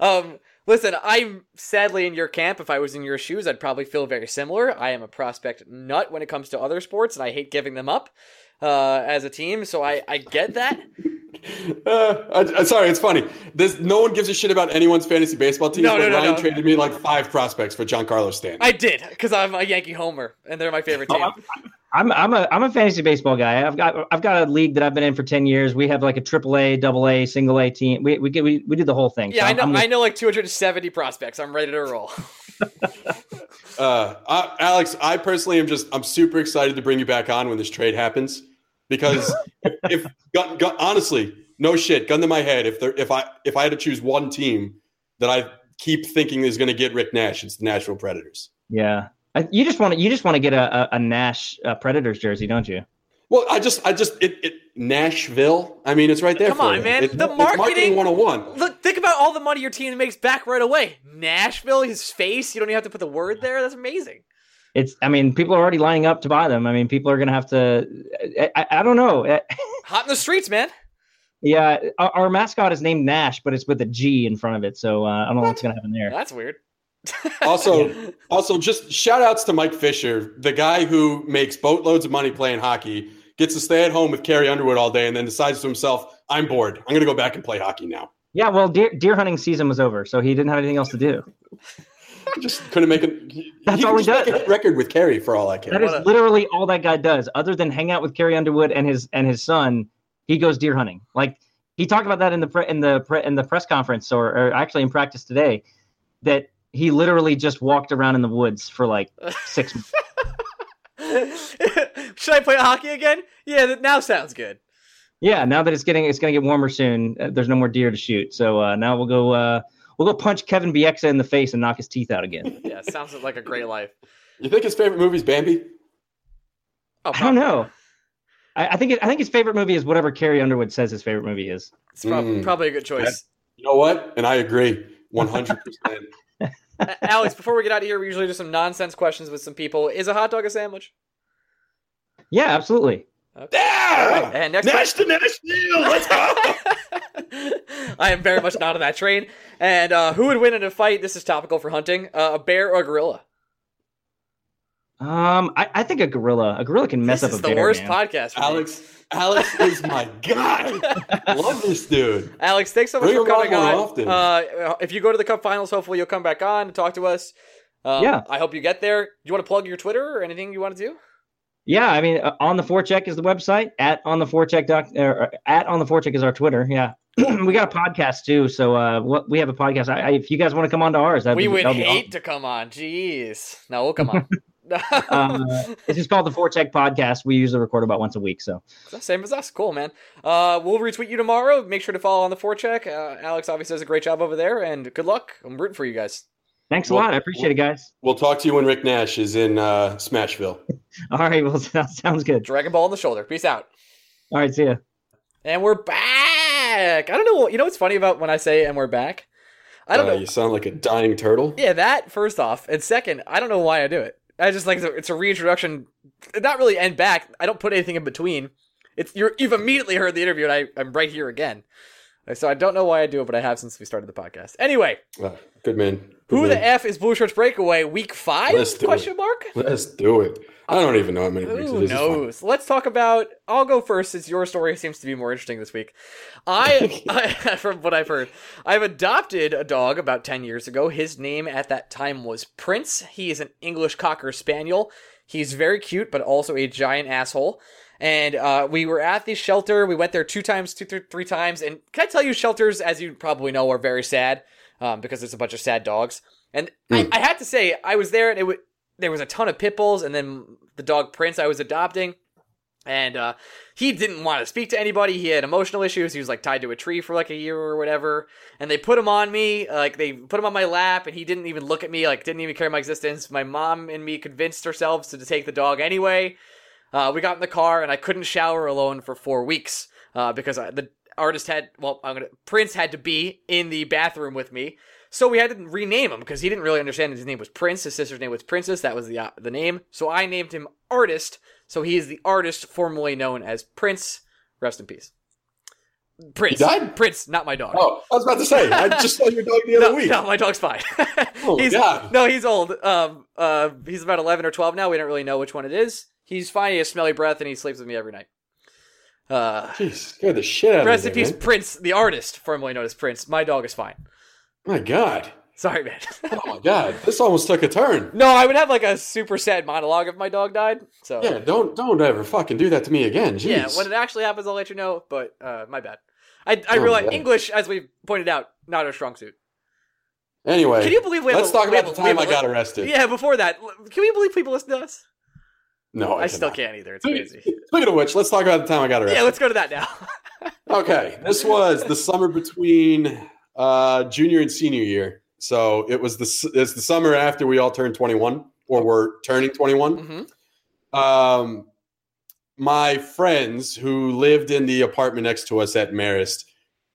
*laughs* um, listen, I'm sadly in your camp. If I was in your shoes, I'd probably feel very similar. I am a prospect nut when it comes to other sports, and I hate giving them up uh, as a team. So I, I get that. Uh, I, I'm sorry, it's funny. This no one gives a shit about anyone's fantasy baseball team. No, but no, no, Ryan no. traded me like five prospects for Giancarlo Stanton. I did because I'm a Yankee homer, and they're my favorite team. I'm I'm a I'm a fantasy baseball guy. I've got I've got a league that I've been in for ten years. We have like a triple A, double A, single A team. We we get we, we do the whole thing. yeah, So I I'm- know. I'm I know like 270 prospects. I'm ready to roll. *laughs* Uh, I, Alex, I personally am just I'm super excited to bring you back on when this trade happens because if, if gun, gun, honestly, no shit, gun to my head, if there if I if I had to choose one team that I keep thinking is going to get Rick Nash, it's the Nashville Predators. Yeah, I, you just want to you just want to get a, a, a Nash uh, Predators jersey, don't you? Well, I just I just it, it Nashville. I mean, it's right there. Come for on, you. man. It- The it's marketing- 101. Look, think about all the money your team makes back right away. Nashville, his face. You don't even have to put the word there. That's amazing. It's I mean people are already lining up to buy them. I mean people are gonna have to. I, I, I don't know. Uh, *laughs* Hot in the streets, man. Yeah, our, our mascot is named Nash, but it's with a G in front of it. So uh, I don't know what's gonna happen there. That's weird. *laughs* Also, also just shout outs to Mike Fisher, the guy who makes boatloads of money playing hockey, gets to stay at home with Carrie Underwood all day, and then decides to himself, I'm bored. I'm going to go back and play hockey now. Yeah, well, deer deer hunting season was over, so he didn't have anything else to do. *laughs* *laughs* Just couldn't make it. That's he all could he does. a record with Carrie for all I care. That is What a- literally all that guy does, other than hang out with Carrie Underwood and his and his son. he goes deer hunting. Like he talked about that in the pre- in the pre- in the press conference, or, or actually in practice today, that he literally just walked around in the woods for like six *laughs* months. *laughs* Should I play hockey again? Yeah, that now sounds good. Yeah, now that it's getting it's gonna get warmer soon, uh, there's no more deer to shoot. So uh, now we'll go uh, we'll go punch Kevin Bieksa in the face and knock his teeth out again. *laughs* Yeah, sounds like a great life. You think his favorite movie is Bambi? Oh, I don't know. I, I think it, I think his favorite movie is whatever Carrie Underwood says his favorite movie is. It's prob- Mm. probably a good choice. You know what? And I agree 100%. *laughs* Alex, before we get out of here, we usually do some nonsense questions with some people. Is a hot dog a sandwich? Yeah, absolutely. yeah! And next Nash to Nashville! Let's go! *laughs* *laughs* I am very much not on that train. And uh, who would win in a fight? This is topical for hunting. Uh, a bear or a gorilla? Um, I, I think a gorilla. A gorilla can mess this up is a the bear. worst man. podcast. For me. Alex, Alex is my guy. *laughs* Love this dude. Alex, thanks so much Bring for coming on. often. Uh, if you go to the Cup Finals, hopefully you'll come back on and talk to us. Um, Yeah. I hope you get there. Do you want to plug your Twitter or anything you want to do? Yeah, I mean, uh, on the forecheck is the website. At on the forecheck doc, or at on the forecheck is our Twitter. Yeah, *clears throat* we got a podcast too. So uh, what we have a podcast. I, I, if you guys want to come on to ours, that'd we be, would that'd be hate awesome. to come on. Jeez. No, we'll come on. *laughs* *laughs* Uh, it's just called the forecheck podcast. We usually record about once a week. So Same as us. Cool, man. Uh, we'll retweet you tomorrow. Make sure to follow on the forecheck. Uh, Alex obviously does a great job over there, and good luck. I'm rooting for you guys. thanks a Well- lot. I appreciate it, guys. We'll talk to you when Rick Nash is in uh, Smashville. *laughs* All right, well, sounds good. Dragon Ball on the shoulder. Peace out. All right, see ya. And we're back. I don't know. You know what's funny about when I say "and we're back"? I don't Uh, know. You sound like a dying turtle. Yeah, that first off, and second, I don't know why I do it. I just like it's a, reintroduction. Not really end back. I don't put anything in between. It's you're, you've immediately heard the interview, and I, I'm right here again. So I don't know why I do it, but I have since we started the podcast. Anyway, Uh, good man. Good who man. the f is Blue Shirts Breakaway Week Five? Let's do Question it. mark. Let's do it. I don't even know how many weeks Who is. It's fine. knows? Let's talk about. I'll go first, since your story seems to be more interesting this week. I, *laughs* I, *laughs* from what I've heard, I've adopted a dog about ten years ago. His name at that time was Prince. He is an English Cocker Spaniel. He's very cute, but also a giant asshole. And uh, we were at the shelter. We went there two times, two, th- three times. And can I tell you, shelters, as you probably know, are very sad um, because there's a bunch of sad dogs. And I, I had to say, I was there, and it w- there was a ton of pit bulls, and then the dog Prince I was adopting, and uh, he didn't want to speak to anybody. He had emotional issues. He was like tied to a tree for like a year or whatever. And they put him on me, like they put him on my lap, and he didn't even look at me, like didn't even care my existence. My mom and me convinced ourselves to take the dog anyway. Uh, we got in the car, and I couldn't shower alone for four weeks uh, because I, the artist had, well, I'm gonna Prince had to be in the bathroom with me. So we had to rename him because he didn't really understand his name was Prince. His sister's name was Princess. That was the uh, the name. So I named him Artist. So he is the artist formerly known as Prince. Rest in peace. Prince. He died? Prince, not my dog. Oh, I was about to say. I just saw your dog the other no, week. no, my dog's fine. *laughs* Oh, he's, God. No, he's old. Um, uh, he's about eleven or twelve now. We don't really know which one it is. He's fine. He has smelly breath, and he sleeps with me every night. Uh, Jeez, scared the shit out rest in of me. peace. Prince, the artist formerly known as Prince. My dog is fine. My God. Sorry, man. *laughs* Oh my God. This almost took a turn. no, I would have like a super sad monologue if my dog died. So Yeah, don't don't ever fucking do that to me again. Jeez. Yeah, when it actually happens, I'll let you know. But uh, my bad. I I Oh, realize yeah. English, as we pointed out, not our strong suit. anyway, Can you believe we let's a- talk about have the time I got arrested. Yeah, before that, can we believe people listen to us? No, I, I still can't either. It's crazy. Speaking of which, let's talk about the time I got arrested. yeah, let's go to that now. *laughs* Okay, this was the summer between uh, junior and senior year. So it was the it's the summer after we all turned 21 or were turning 21. hmm Um, my friends who lived in the apartment next to us at Marist,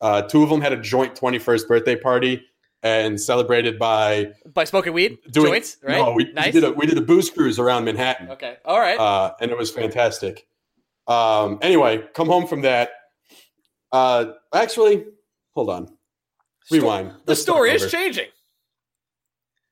uh, two of them had a joint 21st birthday party and celebrated by By smoking weed, doing joints, right? No, we, nice. we did a we did a booze cruise around Manhattan. okay, all right. uh, and it was fantastic. Um, anyway, come home from that. Uh, actually, hold on. Rewind. the Let's story is changing.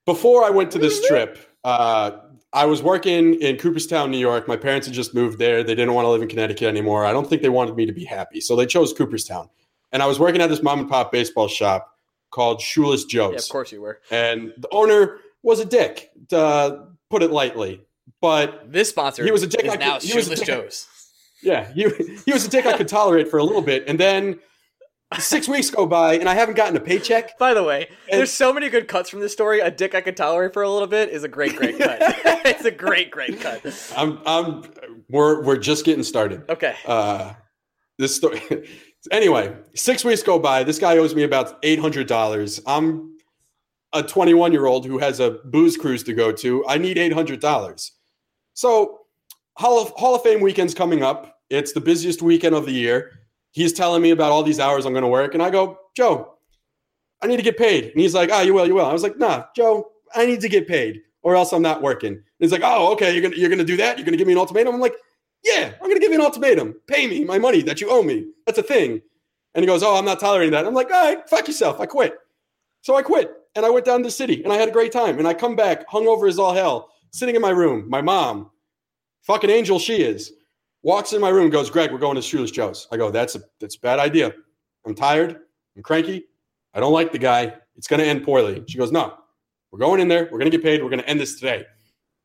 Before I went to this trip, uh, I was working in Cooperstown, New York. My parents had just moved there. They didn't want to live in Connecticut anymore. I don't think they wanted me to be happy, so they chose Cooperstown. And I was working at this mom and pop baseball shop called Shoeless Joe's. Yeah, of course you were. And the owner was a dick, to put it lightly. But This sponsor He was a dick is I now could- he was a Shoeless dick Joe's. *laughs* Yeah, he, he was a dick I could tolerate for a little bit, and then six weeks go by, and I haven't gotten a paycheck. By the way, And- there's so many good cuts from this story. A dick I could tolerate for a little bit is a great, great cut. *laughs* it's a great, great cut. I'm, I'm, we're, we're just getting started. Okay. Uh, this story. *laughs* anyway, six weeks go by. This guy owes me about eight hundred dollars. I'm a 21 year old who has a booze cruise to go to. I need eight hundred dollars. So Hall of Hall of Fame weekend's coming up. It's the busiest weekend of the year. He's telling me about all these hours I'm going to work, and I go, Joe, I need to get paid. And he's like, Ah, you will, you will. I was like, Nah, Joe, I need to get paid, or else I'm not working. And he's like, Oh, okay, you're gonna you're gonna do that. You're gonna give me an ultimatum. I'm like, Yeah, I'm gonna give you an ultimatum. Pay me my money that you owe me. That's a thing. And he goes, Oh, I'm not tolerating that. I'm like, All right, fuck yourself. I quit. So I quit, and I went down to the city, and I had a great time. And I come back, hungover as all hell, sitting in my room. My mom, fucking angel she is, walks in my room, goes, Greg, we're going to Shoeless Joe's. I go, that's a that's a bad idea. I'm tired. I'm cranky. I don't like the guy. It's going to end poorly. She goes, no, we're going in there. We're going to get paid. We're going to end this today.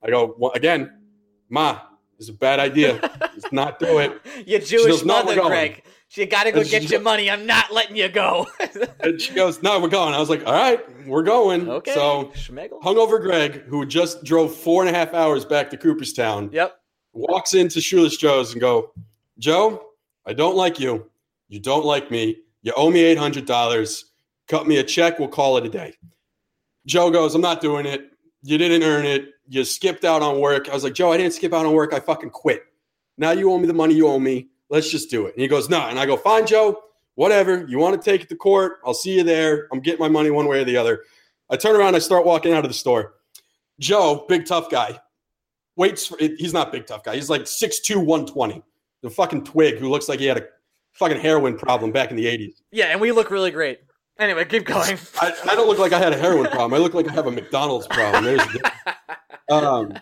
I go, well, again, ma, it's a bad idea. Let's *laughs* not do it. Your Jewish goes, mother, going." Greg. You gotta go And get your go- money. I'm not letting you go. *laughs* And she goes, no, we're going. I was like, all right, we're going. okay. So Schmegel. hungover Greg, who just drove four and a half hours back to Cooperstown, Yep. Walks into Shoeless Joe's and go, Joe, I don't like you. You don't like me. You owe me eight hundred dollars. Cut me a check. We'll call it a day. Joe goes, I'm not doing it. You didn't earn it. You skipped out on work. I was like, Joe, I didn't skip out on work. I fucking quit. Now you owe me the money you owe me. Let's just do it. And he goes, no. And I go, fine, Joe. Whatever. You want to take it to court? I'll see you there. I'm getting my money one way or the other. I turn around. I start walking out of the store. Joe, big tough guy, waits for he's not big tough guy. He's like 6'2, 120. The fucking twig who looks like he had a fucking heroin problem back in the 80s. Yeah, and we look really great. Anyway, keep going. I, I don't look like I had a heroin problem. I look like I have a McDonald's problem. There's the- um,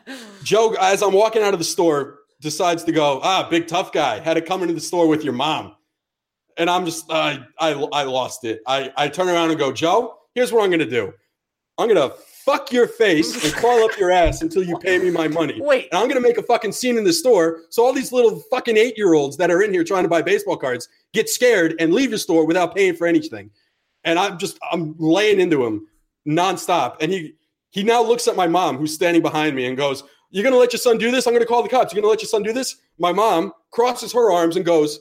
Joe, as I'm walking out of the store, decides to go, ah, big tough guy. Had to come into the store with your mom. And I'm just, uh, I, I lost it. I, I turn around and go, Joe, here's what I'm going to do. I'm going to fuck your face and *laughs* crawl up your ass until you pay me my money. Wait, And I'm going to make a fucking scene in the store. So all these little fucking eight year olds that are in here trying to buy baseball cards get scared and leave the store without paying for anything. And I'm just, I'm laying into him nonstop. And he, he now looks at my mom who's standing behind me and goes, You're going to let your son do this? I'm going to call the cops. You're going to let your son do this? My mom crosses her arms and goes,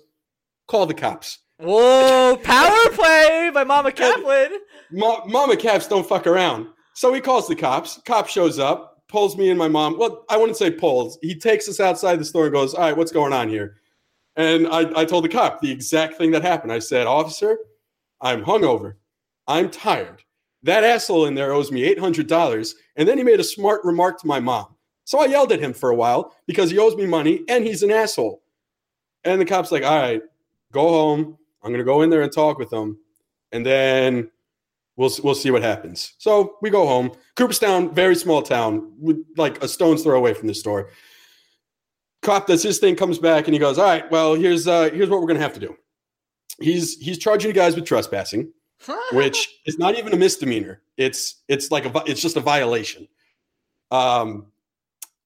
Call the cops. whoa, power play by Mama Kaplan. Ma- Mama Caps don't fuck around. So he calls the cops. Cop shows up, pulls me and my mom. Well, I wouldn't say pulls. He takes us outside the store and goes, All right, what's going on here? And I, I told the cop the exact thing that happened. I said, Officer, I'm hungover. I'm tired. That asshole in there owes me $800. And then he made a smart remark to my mom. So I yelled at him for a while because he owes me money and he's an asshole. And the cop's like, All right, go home. I'm going to go in there and talk with him. And then we'll we'll see what happens. So we go home. Cooperstown, very small town, with like a stone's throw away from the store. Cop does his thing, comes back, and he goes, "All right, well, here's uh, here's what we're gonna have to do. He's he's charging you guys with trespassing, which is not even a misdemeanor. It's it's like a it's just a violation. Um,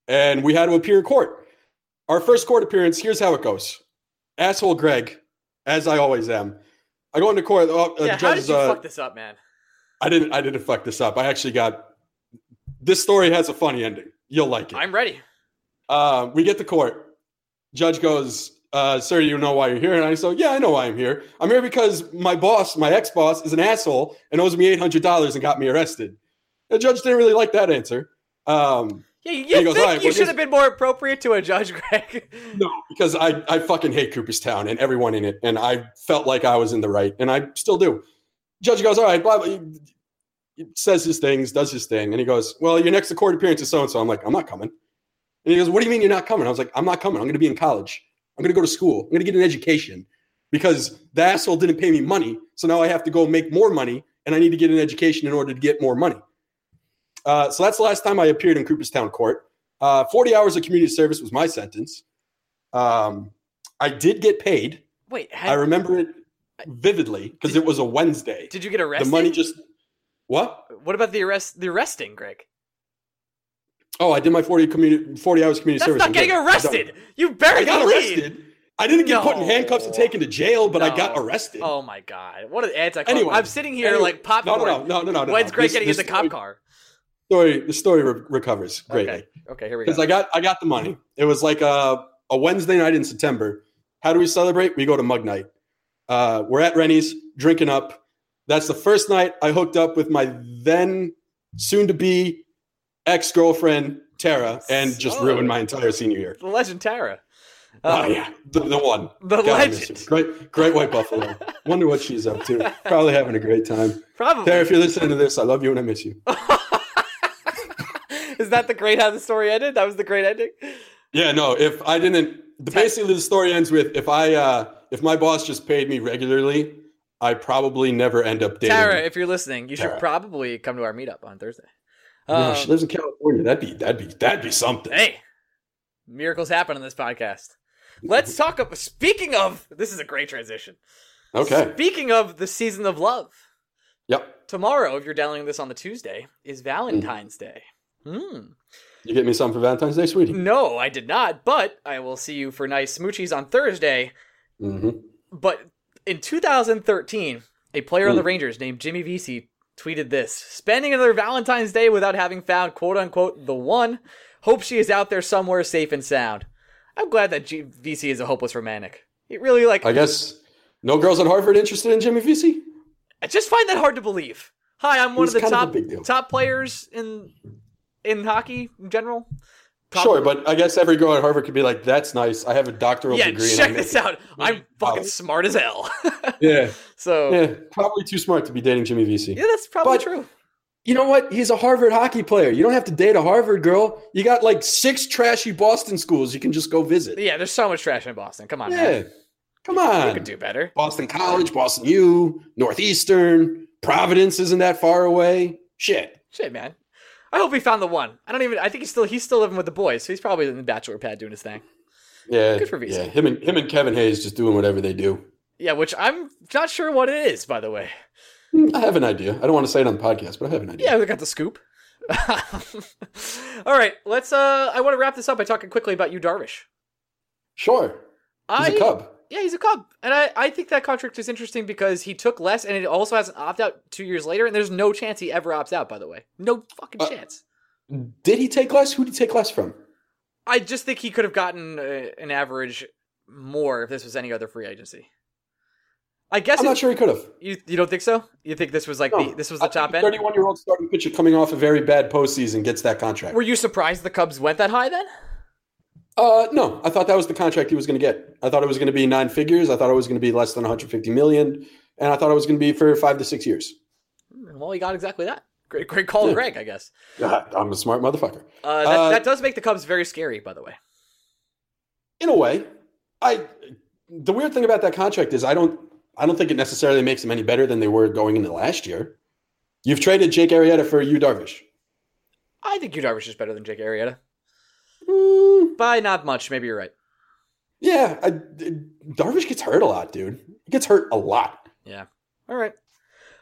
and we had to appear in court. Our first court appearance. Here's how it goes. Asshole Greg, as I always am. I go into court. Uh, uh, yeah, how did you uh, fuck this up, man? I didn't. I didn't fuck this up. I actually got. This story has a funny ending. You'll like it. I'm ready. Uh, we get to court. Judge goes, uh, "Sir, you know why you're here?" And I say, "Yeah, I know why I'm here. I'm here because my boss, my ex-boss, is an asshole and owes me eight hundred dollars and got me arrested." The judge didn't really like that answer. Um, Yeah, you he goes, think "All right, you well, should have been more appropriate to a judge, *laughs* Greg? no, because I, I fucking hate Cooperstown and everyone in it, and I felt like I was in the right, and I still do. Judge goes, "All right, blah blah." He says his things, does his thing, and he goes, "Well, your next court appearance is so and so." I'm like, "I'm not coming." And he goes, "What do you mean you're not coming?" I was like, "I'm not coming. I'm going to be in college. I'm going to go to school. I'm going to get an education because the asshole didn't pay me money, so now I have to go make more money, and I need to get an education in order to get more money." Uh, so that's the last time I appeared in Cooperstown court. Uh, 40 hours of community service was my sentence. Um, I did get paid. Wait, I remember it vividly because it was a Wednesday. did you get arrested? The money just what? What about the arrest? The arresting, Greg? Oh, I did my 40 community 40 hours community That's service. not getting arrested. You I buried got the lead. arrested. I didn't get put in handcuffs and taken to jail, but I got arrested. Oh my god! What an anti. Anyway, I'm sitting here anyway, like popcorn. No, no, no, no, no, no. When's no. Greg This- getting this in the cop car? Story, the story re- recovers greatly. Okay. Okay. Here we go. because I got I got the money. It was like a, a Wednesday night in September. How do we celebrate? We go to Mug Night. Uh, we're at Rennie's drinking up. That's the first night I hooked up with my then soon to be ex girlfriend Tara and just So- ruined my entire senior year. the legend Tara. Oh Um, yeah, the, the one. The God, legend. Great, great white buffalo. Wonder what she's up to. *laughs* Probably having a great time. Probably. Tara, if you're listening to this, I love you and I miss you. *laughs* Is that the great how the story ended? That was the great ending. Yeah, no. If I didn't, the, basically the story ends with if I uh if my boss just paid me regularly, I probably never end up dating. Tara, if you're listening, you should probably come to our meetup on Thursday. No, Um, she lives in California. That'd be that'd be that'd be something. hey, miracles happen on this podcast. Let's talk about. Speaking of, this is a great transition. Okay. Speaking of the season of love, Yep. tomorrow, if you're downloading this on the Tuesday, is Valentine's Day. Hmm. You get me something for Valentine's Day, sweetie. No, I did not, but I will see you for nice smoochies on Thursday. Hmm But in 2013, a player on the Mm. Rangers named Jimmy Vesey tweeted this Spending another Valentine's Day without having found quote unquote the one. Hope she is out there somewhere safe and sound. I'm glad that G- Vesey is a hopeless romantic. He really like. I guess no girls at Harvard interested in Jimmy Vesey. I just find that hard to believe. Hi, I'm one He's of the kind of top top players in in hockey in general. Top- Sure, but I guess every girl at Harvard could be like, "That's nice. I have a doctoral yeah, degree." check this out. I'm fucking smart as hell. *laughs* Yeah, so yeah. Probably too smart to be dating Jimmy Vesey. yeah, that's probably But- true. You know what? He's a Harvard hockey player. You don't have to date a Harvard girl. You got like six trashy Boston schools you can just go visit. Yeah, there's so much trash in Boston. Come on, Yeah. man. Come on. You could do better. Boston College, Boston U, Northeastern, Providence isn't that far away. Shit. Shit, man. I hope he found the one. I don't even. I think he's still he's still living with the boys, so he's probably in the bachelor pad doing his thing. Yeah. Good for Vesey. Yeah. Him and him and Kevin Hayes just doing whatever they do. Yeah, which I'm not sure what it is, by the way. Hmm, I have an idea. I don't want to say it on the podcast, but I have an idea. Yeah, we got the scoop. *laughs* All right, let's. Uh, I want to wrap this up by talking quickly about Yu, Darvish. Sure. He's I, a Cub. Yeah, he's a Cub, and I, I think that contract is interesting because he took less, and it also has an opt out two years later, and there's no chance he ever opts out. By the way, no fucking Uh, chance. Did he take less? Who did he take less from? I just think he could have gotten uh, an average more if this was any other free agency. I guess I'm it- not sure he could have. you you don't think so. You think this was like the this was the top end? 31 year old starting pitcher coming off a very bad postseason gets that contract. Were you surprised the Cubs went that high then? Uh, no, I thought that was the contract he was going to get. I thought it was going to be nine figures. I thought it was going to be less than 150 million, and I thought it was going to be for five to six years. Well, he got exactly that. Great, great call, Yeah. Greg. I guess God, I'm a smart motherfucker. uh, that, Uh, that does make the Cubs very scary. By the way, In a way, I. The weird thing about that contract is I don't. I don't think it necessarily makes them any better than they were going into last year. You've traded Jake Arrieta for Yu, Darvish. I think Yu Darvish is better than Jake Arrieta Hmm, by not much. Maybe you're right. yeah, I, Darvish gets hurt a lot, dude. He gets hurt a lot. Yeah. All right.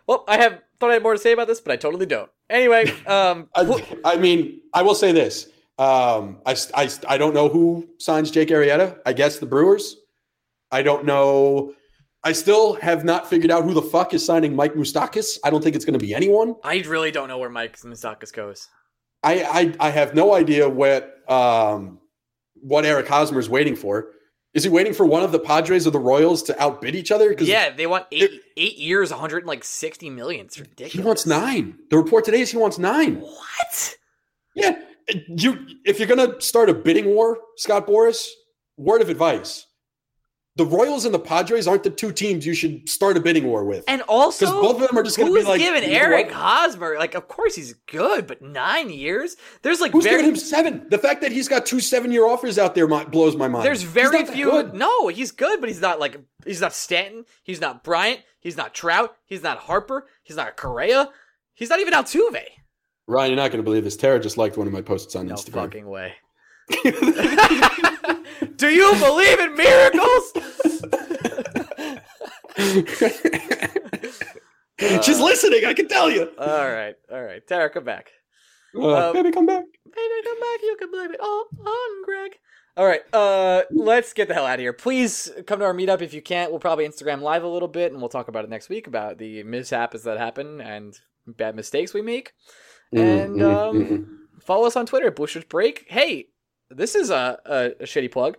Well, I have thought I had more to say about this, but I totally don't. Anyway, *laughs* um, I, I mean, I will say this. Um, I, I, I don't know who signs Jake Arrieta. I guess the Brewers. I don't know. I still have not figured out who the fuck is signing Mike Moustakas. I don't think it's going to be anyone. I really don't know where Mike Moustakas goes. I, I, I have no idea what um, what Eric Hosmer is waiting for. Is he waiting for one of the Padres or the Royals to outbid each other? Yeah, they want eight eight years, 160 million. It's ridiculous. he wants nine. The report today is he wants nine. What? Yeah, you if you're gonna start a bidding war, Scott Boras, word of advice: the Royals and the Padres aren't the two teams you should start a bidding war with. And also, 'Cause both of them are just gonna who's be like, giving Eric? Hosmer? Like, of course he's good, but nine years. There's like Who's very giving him seven? The fact that he's got two seven-year offers out there blows my mind. there's very few. good. No, he's good, but he's not like he's not Stanton. He's not Bryant. He's not Trout. He's not Harper. He's not Correa. He's not even Altuve. Ryan, you're not going to believe this. Tara just liked one of my posts on No Instagram. fucking way. *laughs* Do you believe in miracles? *laughs* She's listening. I can tell you. all right, all right. Tara, come back. Uh, Um, baby, come back. Baby, come back. You can blame it all on Greg. All right, uh, let's get the hell out of here. Please come to our meetup if you can't. We'll probably Instagram live a little bit, and we'll talk about it next week about the mishaps that happen and bad mistakes we make. Mm, And mm, um, mm. follow us on Twitter Shirts Break. Hey, this is a, a, a shitty plug.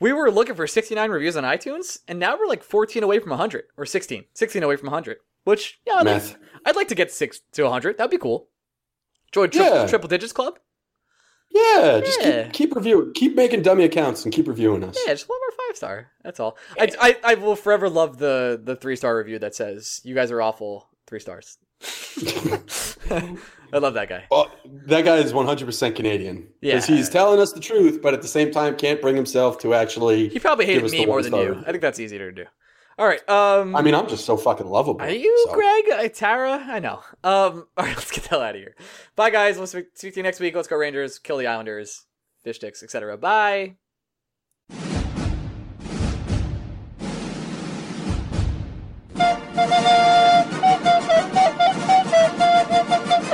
We were looking for 69 reviews on iTunes, and now we're like 14 away from 100, or 16, 16 away from 100. Which, yeah, I'd like, I'd like to get six to 100. That'd be cool. Join tri- Yeah. Triple Digits Club. Yeah, just keep keep reviewing, keep making dummy accounts and keep reviewing us. Yeah, just one more five star. That's all. I, I, I will forever love the the three star review that says you guys are awful. Three stars. *laughs* I love that guy. Well, that guy is 100% Canadian. Because Yeah. he's telling us the truth, but at the same time can't bring himself to actually. He probably Give hated me more than star you. I think that's easier to do. All right. Um, I mean, I'm just so fucking lovable. are you so. Greg? Tara? I know. Um, *laughs* all right, let's get the hell out of here. Bye, guys. We'll speak to you next week. Let's go Rangers. Kill the Islanders. Fish sticks, etc. Bye.